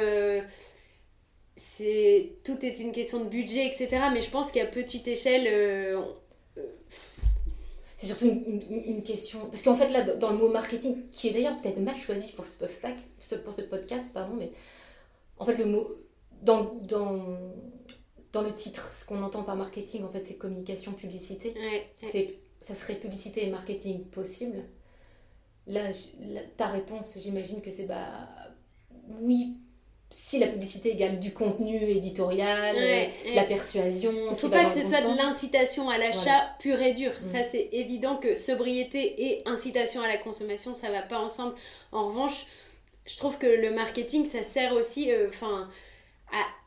Speaker 2: c'est tout est une question de budget, etc. Mais je pense qu'à petite échelle...
Speaker 1: c'est surtout une, question. Parce qu'en fait, là, dans le mot marketing, qui est d'ailleurs peut-être mal choisi pour ce, pour ce podcast, pardon, mais en fait, le mot. Dans, dans, dans le titre, ce qu'on entend par marketing, en fait, c'est communication, publicité. C'est, ça serait publicité et marketing possible. Là, ta réponse, j'imagine que c'est bah oui, si la publicité égale du contenu éditorial, euh, la persuasion.
Speaker 2: Il ne faut pas que ce soit de l'incitation à l'achat pur et dur. Mm. Ça, c'est évident que sobriété et incitation à la consommation, ça va pas ensemble. En revanche, je trouve que le marketing, ça sert aussi euh, enfin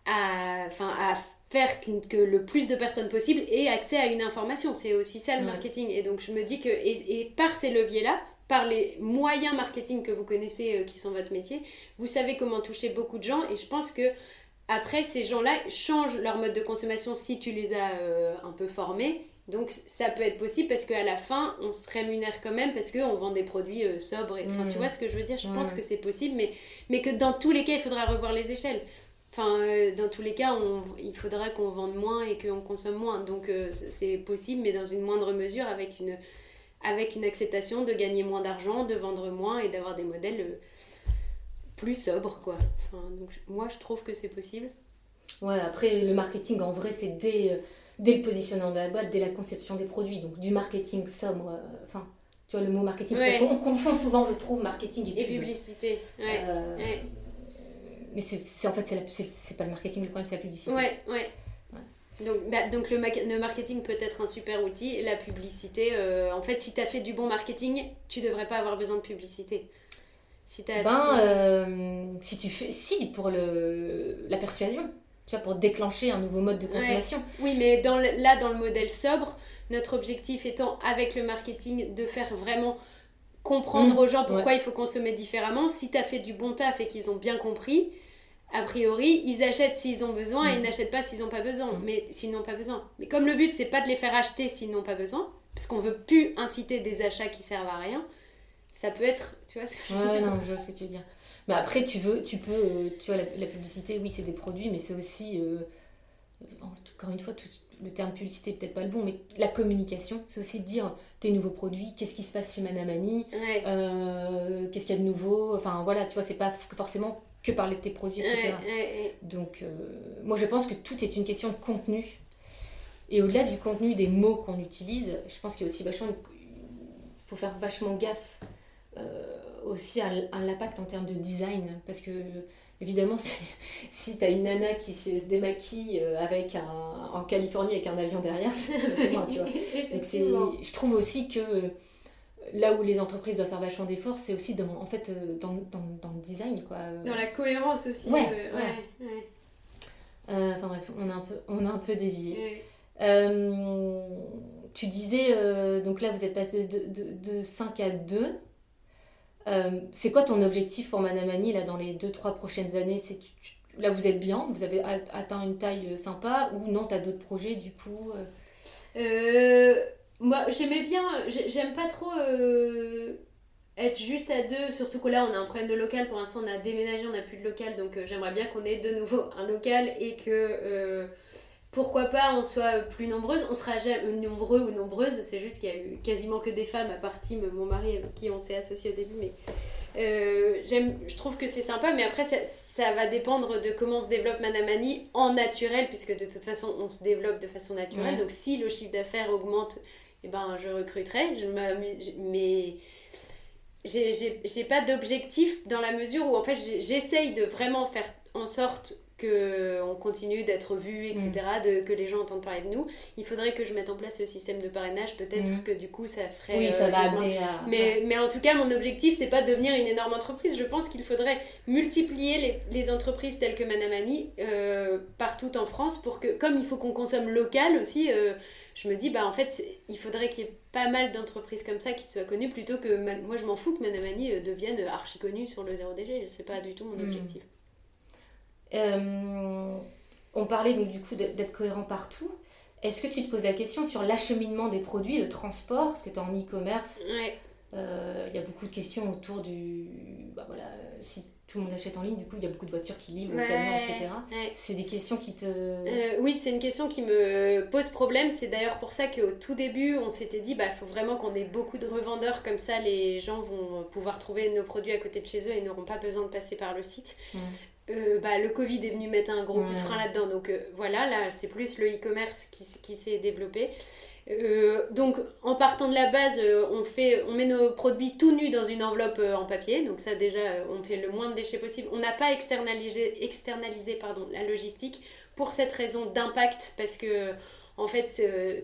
Speaker 2: à faire que le plus de personnes possible aient accès à une information. C'est aussi ça le marketing. Et donc je me dis que, et, par ces leviers-là, par les moyens marketing que vous connaissez, euh, qui sont votre métier, vous savez comment toucher beaucoup de gens. Et je pense que après, ces gens-là changent leur mode de consommation si tu les as euh, un peu formés. Donc ça peut être possible parce qu'à la fin, on se rémunère quand même parce qu'on vend des produits euh, sobres. Et, Tu mmh. vois ce que je veux dire? Je pense que c'est possible, mais, mais que dans tous les cas, il faudra revoir les échelles. Enfin, euh, dans tous les cas, il faudra qu'on vende moins et qu'on consomme moins. Donc, c'est possible, mais dans une moindre mesure, avec une, avec une acceptation de gagner moins d'argent, de vendre moins et d'avoir des modèles euh, plus sobres, quoi. donc, moi, je trouve que c'est possible.
Speaker 1: Ouais, après, le marketing, en vrai, c'est dès, dès le positionnement de la boîte, dès la conception des produits. Donc, du marketing sobre. Enfin, tu vois, le mot marketing, parce qu'on confond souvent, je trouve, marketing et,
Speaker 2: et publicité. Ouais. ouais
Speaker 1: mais c'est en fait c'est pas le marketing le problème c'est la publicité
Speaker 2: ouais ouais, Donc, bah, donc le, le, marketing peut être un super outil. La publicité euh, en fait si tu as fait du bon marketing tu devrais pas avoir besoin de publicité.
Speaker 1: Si as ben euh, si tu fais si pour le la persuasion. Tu vois pour déclencher un nouveau mode de consommation.
Speaker 2: Oui mais dans là dans le modèle sobre notre objectif étant avec le marketing de faire vraiment comprendre mmh. aux gens pourquoi il faut consommer différemment. Si tu as fait du bon taf et qu'ils ont bien compris, a priori, ils achètent s'ils ont besoin et ils mmh. n'achètent pas s'ils n'ont pas besoin. Mmh. Mais s'ils n'ont pas besoin. Mais comme le but, c'est pas de les faire acheter s'ils n'ont pas besoin, parce qu'on veut plus inciter des achats qui servent à rien, ça peut être. Tu vois ce que
Speaker 1: je veux dire? non, je vois ce que tu veux dire. Mais après, tu veux, tu peux, euh, tu vois, la, publicité, oui, c'est des produits, mais c'est aussi, euh, encore une fois, tout, le terme publicité peut-être pas le bon, mais la communication, c'est aussi de dire tes nouveaux produits, qu'est-ce qui se passe chez Madame Annie, euh, qu'est-ce qu'il y a de nouveau, enfin voilà, tu vois, c'est pas forcément que parler de tes produits, etc. Donc, euh, moi je pense que tout est une question de contenu. Et au-delà du contenu, des mots qu'on utilise, je pense qu'il y a aussi vachement. Il faut faire vachement gaffe euh, aussi à, à l'impact en termes de design, parce que Évidemment, si tu as une nana qui se, démaquille euh, avec un, en Californie avec un avion derrière, c'est moins, tu vois. Donc je trouve aussi que là où les entreprises doivent faire vachement d'efforts, c'est aussi dans, en fait, euh, dans, dans, dans, le design. Quoi.
Speaker 2: Dans la cohérence aussi.
Speaker 1: Ouais, ouais. Euh, enfin bref, on a un peu, on a un peu dévié. tu disais, donc là vous êtes passé de, de, de 5 à 2. c'est quoi ton objectif pour Manamani là, dans les 2-3 prochaines années? C'est, Là, vous êtes bien, vous avez atteint une taille sympa, ou non, tu as d'autres projets du coup
Speaker 2: Moi, j'aimais bien, j'aime pas trop être juste à deux, surtout que là on a un problème de local, pour l'instant on a déménagé, on n'a plus de local, donc euh, j'aimerais bien qu'on ait de nouveau un local et que euh, pourquoi pas on soit plus nombreuses. On sera jamais nombreux ou nombreuses, c'est juste qu'il y a eu quasiment que des femmes, à part Tim, mon mari avec qui on s'est associé au début, mais euh, j'aime, je trouve que c'est sympa, mais après ça, ça, va dépendre de comment se développe Manamani en naturel, puisque de toute façon on se développe de façon naturelle, donc si le chiffre d'affaires augmente, eh ben, je recruterai, je mais j'ai pas d'objectif dans la mesure où en fait j'essaye de vraiment faire en sorte qu'on continue d'être vu, etc., mm. de, que les gens entendent parler de nous. Il faudrait que je mette en place ce système de parrainage, peut-être mm. que du coup ça ferait...
Speaker 1: Oui, ça euh, va amener à...
Speaker 2: Mais, mais en tout cas, mon objectif, c'est pas de devenir une énorme entreprise. Je pense qu'il faudrait multiplier les, les, entreprises telles que Manamani euh, partout en France pour que, comme il faut qu'on consomme local aussi... Euh, je me dis, bah en fait, il faudrait qu'il y ait pas mal d'entreprises comme ça qui soient connues plutôt que. Moi, je m'en fous que Manamani euh, devienne archi connue sur le 0DG. C'est pas du tout mon hmm. objectif.
Speaker 1: Euh, on parlait donc du coup d'être cohérent partout. Est-ce que tu te poses la question sur l'acheminement des produits, le transport? Parce que tu es en e-commerce. Il y a beaucoup de questions autour du. Bah voilà, si tout le monde achète en ligne, du coup, il y a beaucoup de voitures qui livrent, ouais, etc. C'est des questions qui te...
Speaker 2: Euh, oui, c'est une question qui me pose problème. C'est d'ailleurs pour ça qu'au tout début, on s'était dit, bah, faut vraiment qu'on ait beaucoup de revendeurs, comme ça, les gens vont pouvoir trouver nos produits à côté de chez eux et n'auront pas besoin de passer par le site. Euh, bah, le Covid est venu mettre un gros coup de frein là-dedans. Donc euh, voilà, là, c'est plus le e-commerce qui, qui s'est développé. Euh, donc en partant de la base, euh, on, fait, on met nos produits tout nus dans une enveloppe euh, en papier. Donc ça déjà, on fait le moins de déchets possible. On n'a pas externalisé, externalisé pardon, la logistique pour cette raison d'impact parce que en fait,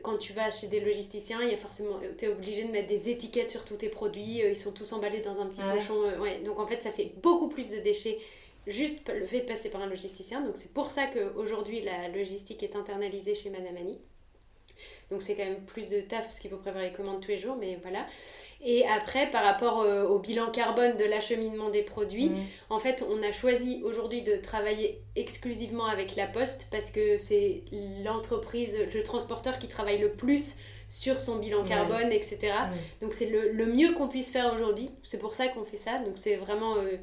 Speaker 2: quand tu vas chez des logisticiens, il y a forcément, tu es obligé de mettre des étiquettes sur tous tes produits. ils sont tous emballés dans un petit pochon. ouais. Donc en fait, ça fait beaucoup plus de déchets juste le fait de passer par un logisticien. Donc c'est pour ça qu'aujourd'hui la logistique est internalisée chez Manamani. Donc c'est quand même plus de taf parce qu'il faut préparer les commandes tous les jours, mais voilà. Et après, par rapport euh, au bilan carbone de l'acheminement des produits, mm. en fait, on a choisi aujourd'hui de travailler exclusivement avec la Poste parce que c'est l'entreprise, le transporteur qui travaille le plus sur son bilan carbone, etc. Mm. Donc c'est le, le, mieux qu'on puisse faire aujourd'hui. C'est pour ça qu'on fait ça. Donc c'est vraiment... Euh,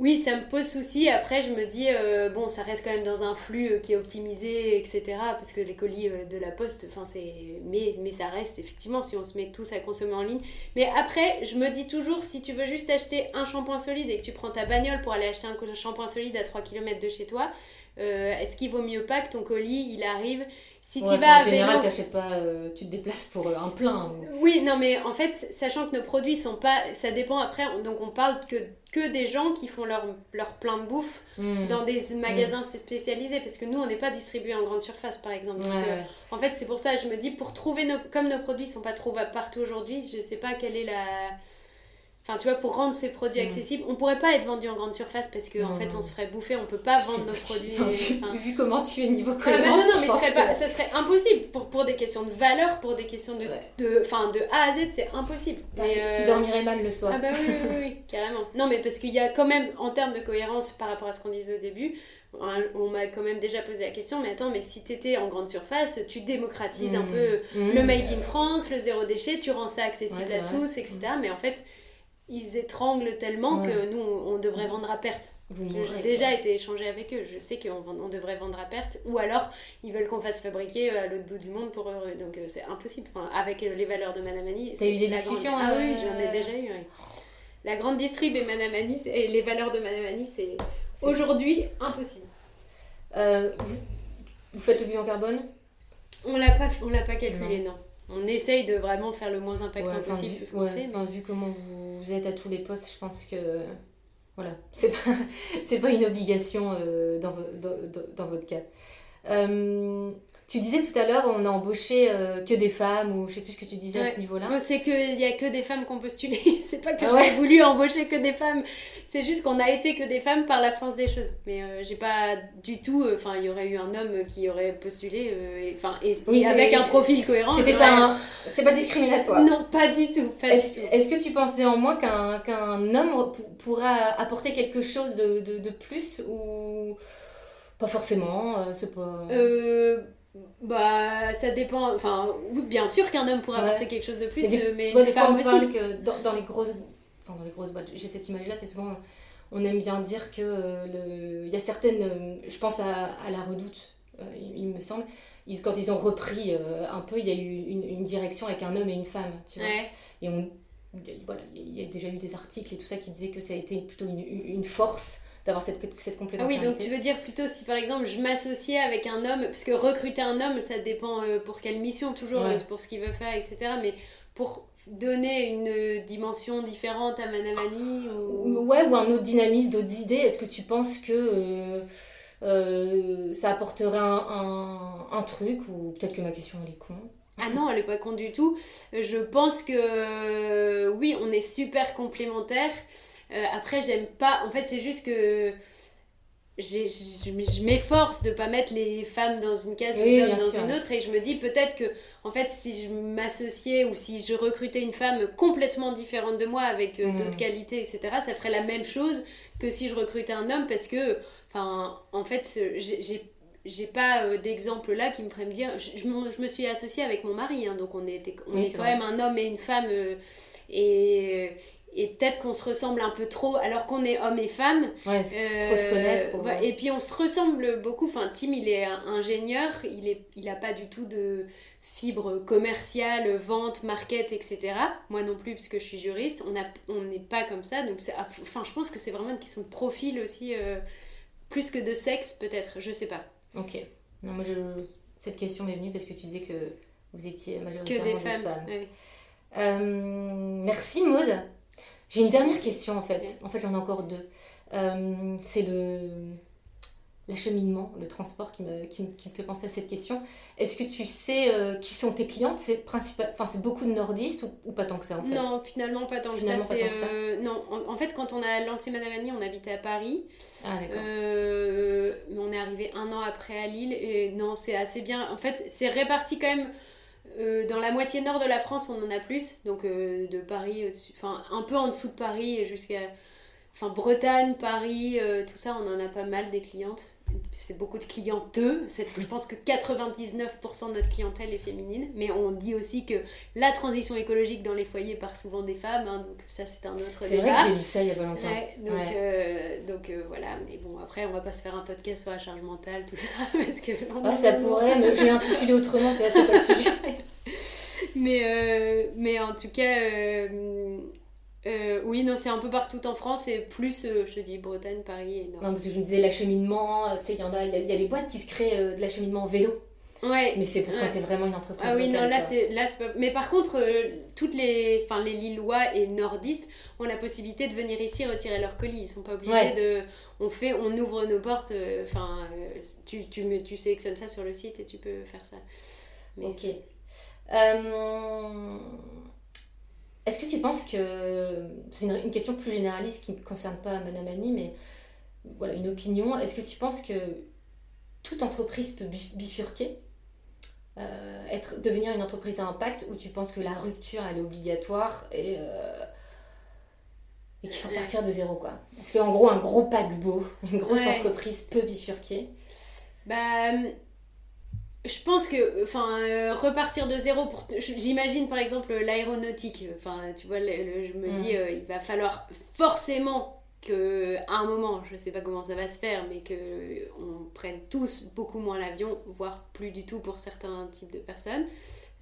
Speaker 2: oui, ça me pose souci. Après, je me dis, euh, bon, ça reste quand même dans un flux euh, qui est optimisé, etc. Parce que les colis euh, de la poste, enfin, c'est. Mais, mais ça reste, effectivement, si on se met tous à consommer en ligne. Mais après, je me dis toujours, si tu veux juste acheter un shampoing solide et que tu prends ta bagnole pour aller acheter un shampoing solide à 3 km de chez toi, est-ce qu'il vaut mieux pas que ton colis, il arrive? Si tu vas
Speaker 1: en général, pas, euh, tu te déplaces pour un plein.
Speaker 2: Oui, non, mais en fait, sachant que nos produits sont pas. Ça dépend après, donc on parle que, que des gens qui font leur, leur plein de bouffe hmm. dans des magasins hmm. spécialisés, parce que nous, on n'est pas distribué en grande surface, par exemple. Euh, en fait, c'est pour ça, je me dis, pour trouver nos. Comme nos produits sont pas trouvables partout aujourd'hui, je sais pas quelle est la Enfin, tu vois, pour rendre ces produits mm. accessibles, on pourrait pas être vendu en grande surface parce qu'en en fait, on se ferait bouffer, on peut pas vendre nos produits.
Speaker 1: vu, comment tu es niveau
Speaker 2: ah, bah non, non, mais serais pas, ça serait impossible pour, pour des questions de valeur, pour des questions de, de, fin, de A à Z, c'est impossible.
Speaker 1: Mais, Tu euh, dormirais mal le soir.
Speaker 2: Ah bah oui, oui, oui, carrément. Non, mais parce qu'il y a quand même, en termes de cohérence par rapport à ce qu'on disait au début, on m'a quand même déjà posé la question, mais attends, mais si tu étais en grande surface, tu démocratises un mm. peu mm. le Made in France, le zéro déchet, tu rends ça accessible à tous, etc. Mais en fait, ils étranglent tellement que nous, on devrait vendre à perte. J'ai déjà été échangé avec eux. Je sais qu'on on devrait vendre à perte. Ou alors, ils veulent qu'on fasse fabriquer euh, à l'autre bout du monde pour eux. Donc, euh, c'est impossible. Enfin, avec les valeurs de Manamani.
Speaker 1: T'as eu des discussions
Speaker 2: Ah oui, j'en ai déjà eu. La grande distrib et Manamani, et les valeurs de Manamani, c'est aujourd'hui impossible.
Speaker 1: Euh, vous, faites le bilan carbone?
Speaker 2: On l'a pas, on l'a pas calculé, non on essaye de vraiment faire le moins impactant possible tout ce qu'on fait.
Speaker 1: Vu comment vous, êtes à tous les postes, je pense que voilà, c'est pas, pas une obligation euh, dans, dans, dans, votre cas. Tu disais tout à l'heure, on a embauché euh, que des femmes, ou je sais plus ce que tu disais à ce niveau-là.
Speaker 2: C'est qu'il n'y a que des femmes qu'on postulé. c'est pas que ah j'ai voulu embaucher que des femmes. C'est juste qu'on a été que des femmes par la force des choses. Mais euh, j'ai pas du tout. Euh, enfin, il y aurait eu un homme qui aurait postulé. Enfin, et, avec un profil cohérent.
Speaker 1: C'était pas. C'est pas discriminatoire.
Speaker 2: Non, pas du tout.
Speaker 1: Est-ce que tu pensais en moins qu'un qu'un homme pourra apporter quelque chose de, de, de plus ou pas forcément C'est pas.
Speaker 2: Bah, ça dépend. Enfin, bien sûr qu'un homme pourrait apporter quelque chose de plus, mais,
Speaker 1: les femmes aussi. que dans, les grosses, enfin, dans les grosses boîtes, j'ai cette image-là, c'est souvent. On aime bien dire que euh, le... il y a certaines. Euh, je pense à, à la redoute, euh, il, me semble. Ils, quand ils ont repris un peu, il y a eu une, une, direction avec un homme et une femme, tu vois. Et on, voilà, il y a déjà eu des articles et tout ça qui disaient que ça a été plutôt une, une force d'avoir cette, cette complémentarité.
Speaker 2: Ah oui, donc tu veux dire plutôt si par exemple je m'associais avec un homme, parce que recruter un homme, ça dépend euh, pour quelle mission, toujours euh, pour ce qu'il veut faire, etc. Mais pour donner une dimension différente à Manamani ou...
Speaker 1: Ouais, ou un autre dynamisme, d'autres idées, est-ce que tu penses que euh, ça apporterait un, un, truc ou peut-être que ma question elle est con
Speaker 2: ah non, elle est pas con du tout. Je pense que oui, on est super complémentaires. Euh, après, j'aime pas. En fait, c'est juste que je m'efforce de pas mettre les femmes dans une case, les hommes dans une autre, et je me dis peut-être que, en fait, si je m'associais ou si je recrutais une femme complètement différente de moi avec euh, d'autres mm. qualités, etc., ça ferait la même chose que si je recrutais un homme parce que, enfin, en fait, j'ai pas euh, d'exemple là qui me ferait me dire je, je, me suis associée avec mon mari hein, donc on était on est, quand même un homme et une femme et et peut-être qu'on se ressemble un peu trop alors qu'on est homme et femme.
Speaker 1: Ouais, c'est trop se connaître.
Speaker 2: Euh, et puis on se ressemble beaucoup. Enfin, Tim, il est ingénieur, il n'a il a pas du tout de fibre commerciale, vente, market, etc. Moi non plus, puisque je suis juriste. On n'est pas comme ça. Donc, enfin, je pense que c'est vraiment une question de profil aussi, euh, plus que de sexe, peut-être. Je sais pas.
Speaker 1: Ok. Non, moi, je... cette question m'est venue parce que tu disais que vous étiez majoritairement que des femmes. Euh, merci Maude. J'ai une dernière question en fait. En fait, j'en ai encore deux. Euh, c'est le l'acheminement, le transport qui me, qui, me, fait penser à cette question. Est-ce que tu sais euh, qui sont tes clientes C'est enfin c'est beaucoup de nordistes ou, pas tant que ça en fait?
Speaker 2: Non, finalement pas tant que ça. Euh, non, en, fait quand on a lancé Madame Annie, on habitait à Paris.
Speaker 1: Ah d'accord.
Speaker 2: on est arrivé un an après à Lille et non, c'est assez bien. En fait, c'est réparti quand même euh, dans la moitié nord de la France, on en a plus, donc euh, de Paris, enfin un peu en dessous de Paris jusqu'à enfin Bretagne, Paris, euh, tout ça, on en a pas mal des clientes. C'est beaucoup de clienteux. Je pense que 99% de notre clientèle est féminine. Mais on dit aussi que la transition écologique dans les foyers part souvent des femmes. Hein, donc ça, c'est un autre
Speaker 1: débat. C'est vrai que j'ai lu ça il y a pas longtemps.
Speaker 2: donc, donc voilà. Mais bon, après, on va pas se faire un podcast sur la charge mentale, tout ça. Parce que
Speaker 1: ça pourrait, mais j'ai intitulé autrement. C'est pas le sujet.
Speaker 2: mais, euh, mais en tout cas, euh, euh, oui, non, c'est un peu partout en France et plus, je te dis, Bretagne, Paris et
Speaker 1: Nord. Non, parce que je me disais l'acheminement, tu sais, il y en a, il y, a des boîtes qui se créent de l'acheminement en vélo.
Speaker 2: Ouais.
Speaker 1: Mais c'est pour quand t'es vraiment une entreprise.
Speaker 2: Ah oui, non, là, c'est, là pas... Mais par contre, toutes les, enfin, les Lillois et Nordistes ont la possibilité de venir ici retirer leurs colis. Ils sont pas obligés de. On fait, on ouvre nos portes. Enfin, tu, tu, tu sélectionnes ça sur le site et tu peux faire ça.
Speaker 1: Ok. Euh, est-ce que tu penses que. C'est une, question plus généraliste qui ne concerne pas Madame Annie, mais voilà, une opinion. Est-ce que tu penses que toute entreprise peut bifurquer euh, être, devenir une entreprise à impact ou tu penses que la rupture elle est obligatoire et, euh, et qu'il faut partir de zéro quoi? Est-ce qu'en gros un gros paquebot, une grosse entreprise peut bifurquer
Speaker 2: Bah je pense que enfin euh, repartir de zéro pour j'imagine par exemple l'aéronautique. Enfin tu vois je me dis mm. euh, il va falloir forcément que à un moment je sais pas comment ça va se faire mais que on prenne tous beaucoup moins l'avion voire plus du tout pour certains types de personnes.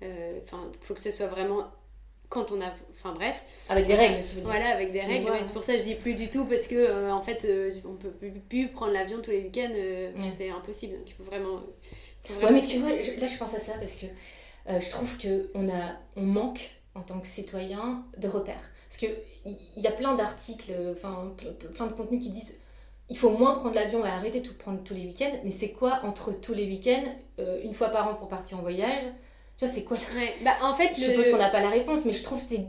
Speaker 2: Euh, enfin il faut que ce soit vraiment quand on a enfin bref.
Speaker 1: Avec des règles tu veux
Speaker 2: dire. Voilà avec des règles c'est pour ça que je dis plus du tout parce que en fait on peut plus, prendre l'avion tous les week-ends c'est impossible donc il faut vraiment
Speaker 1: Ouais, mais tu vois, là je pense à ça parce que euh, je trouve qu'on on manque en tant que citoyen de repères. Parce qu'il y a plein d'articles, enfin plein de contenus qui disent il faut moins prendre l'avion et arrêter de tout prendre tous les week-ends. Mais c'est quoi entre tous les week-ends, euh, une fois par an pour partir en voyage tu vois, c'est quoi
Speaker 2: ouais. bah, en fait,
Speaker 1: Je suppose qu'on n'a pas la réponse, mais je trouve c'est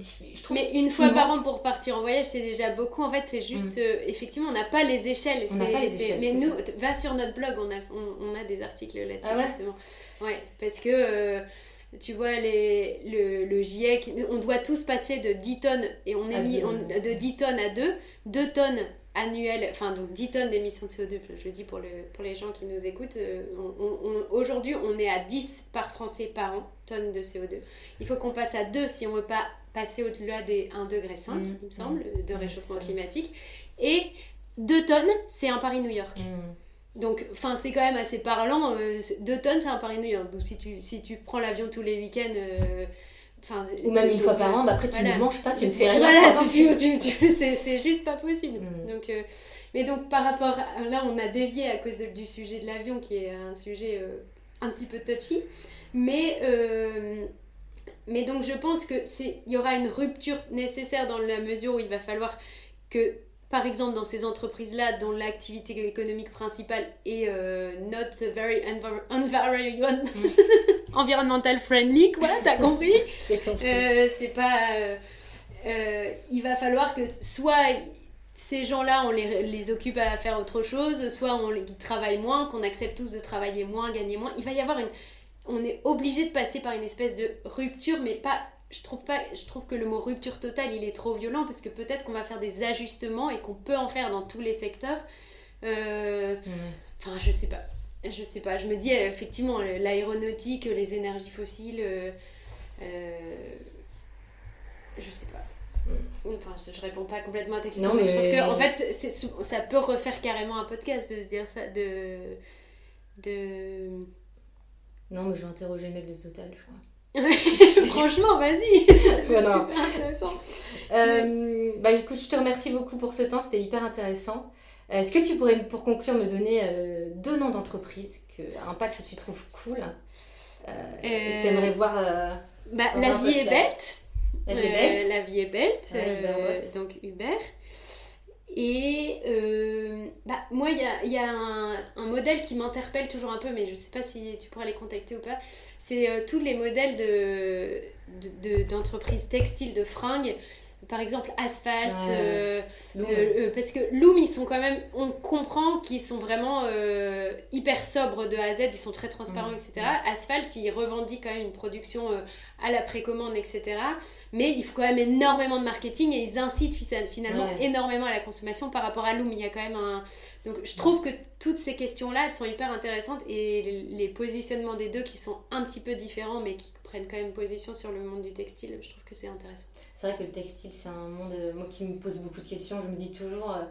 Speaker 2: Mais une fois par an pour partir en voyage, c'est déjà beaucoup. En fait, c'est juste. Mm. Euh, effectivement, on n'a pas les échelles.
Speaker 1: On n'a pas les échelles.
Speaker 2: Mais nous, va sur notre blog, on a, on, a des articles là-dessus, ah justement. Ouais, parce que. Euh, tu vois, les, le, le, GIEC, on doit tous passer de 10 tonnes, et on est mis de 10 tonnes à 2, 2 tonnes annuelles, enfin donc 10 tonnes d'émissions de CO2, je le dis pour, le, pour les gens qui nous écoutent, euh, aujourd'hui on est à 10 par Français par an, tonnes de CO2. Il faut qu'on passe à 2 si on veut pas passer au-delà des 1,5 degré, mmh. il me semble, mmh. de réchauffement climatique. Et 2 tonnes, c'est un Paris-New York. Mmh. Donc, enfin, c'est quand même assez parlant. 2 euh, tonnes, c'est un Paris-New York. Donc, si tu, si tu prends l'avion tous les week-ends. Euh,
Speaker 1: ou même une fois par an, bah après tu ne manges pas, tu ne fais rien.
Speaker 2: Voilà, tu, tu, tu, c'est juste pas possible. Mm. Donc, euh, mais donc par rapport à, là, on a dévié à cause du sujet de l'avion qui est un sujet un petit peu touchy. Mais, mais donc je pense que c'est il y aura une rupture nécessaire dans la mesure où il va falloir que par exemple dans ces entreprises-là dont l'activité économique principale est euh, not very environmental friendly, quoi, t'as compris, euh, C'est pas... Euh, il va falloir que soit ces gens-là, on les, les, occupe à faire autre chose, soit on les travaille moins, qu'on accepte tous de travailler moins, gagner moins. Il va y avoir une... On est obligé de passer par une espèce de rupture, mais pas je trouve pas je trouve que le mot rupture totale il est trop violent parce que peut-être qu'on va faire des ajustements et qu'on peut en faire dans tous les secteurs euh, enfin je sais pas je sais pas je me dis effectivement l'aéronautique les énergies fossiles euh, euh, je sais pas mm. Enfin, je réponds pas complètement à ta question, mais, je trouve que en fait, ça peut refaire carrément un podcast de se dire ça, de, de.
Speaker 1: Non, mais je vais interroger le mec de Total, je crois.
Speaker 2: Franchement, vas-y.
Speaker 1: super intéressant. Euh, bah écoute, je te remercie beaucoup pour ce temps, c'était hyper intéressant. Euh, est-ce que tu pourrais, pour conclure, me donner euh, deux noms d'entreprises, un pas que tu trouves cool et que tu aimerais voir
Speaker 2: bah, la, vie est bête. la vie est bête. la vie est bête. donc Uber. Et euh, bah, moi, il y a, un, modèle qui m'interpelle toujours un peu, mais je ne sais pas si tu pourras les contacter ou pas. C'est euh, tous les modèles d'entreprises de, de, textiles, de fringues par exemple Asphalt, euh, euh, euh, parce que Loom, ils sont quand même, on comprend qu'ils sont vraiment hyper sobres de A à Z, ils sont très transparents, mm. etc. Asphalt, ils revendiquent quand même une production à la précommande, etc. Mais il faut quand même énormément de marketing et ils incitent finalement énormément à la consommation par rapport à Loom. Il y a quand même un... Donc je trouve que toutes ces questions-là, elles sont hyper intéressantes et les positionnements des deux qui sont un petit peu différents mais qui prennent quand même position sur le monde du textile, je trouve que c'est intéressant
Speaker 1: c'est vrai que le textile, c'est un monde, euh, moi qui me pose beaucoup de questions, je me dis toujours, euh,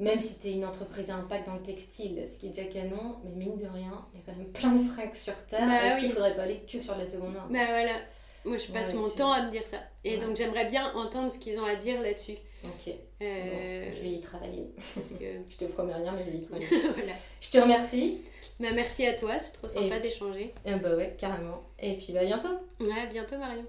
Speaker 1: même si tu es une entreprise à impact dans le textile, ce qui est déjà canon, mais mine de rien, il y a quand même plein de fringues sur Terre, bah, est-ce qu'il faudrait pas aller que sur la seconde main?
Speaker 2: Bah voilà, moi je passe mon temps à me dire ça. Et donc j'aimerais bien entendre ce qu'ils ont à dire là-dessus.
Speaker 1: Ok. Euh, je vais y travailler. Parce que... je te promets rien, mais je vais y travailler. voilà. Je te remercie.
Speaker 2: Bah merci à toi, c'est trop sympa d'échanger.
Speaker 1: bah ouais, carrément. Et puis bah, à bientôt.
Speaker 2: Ouais, à bientôt Marion.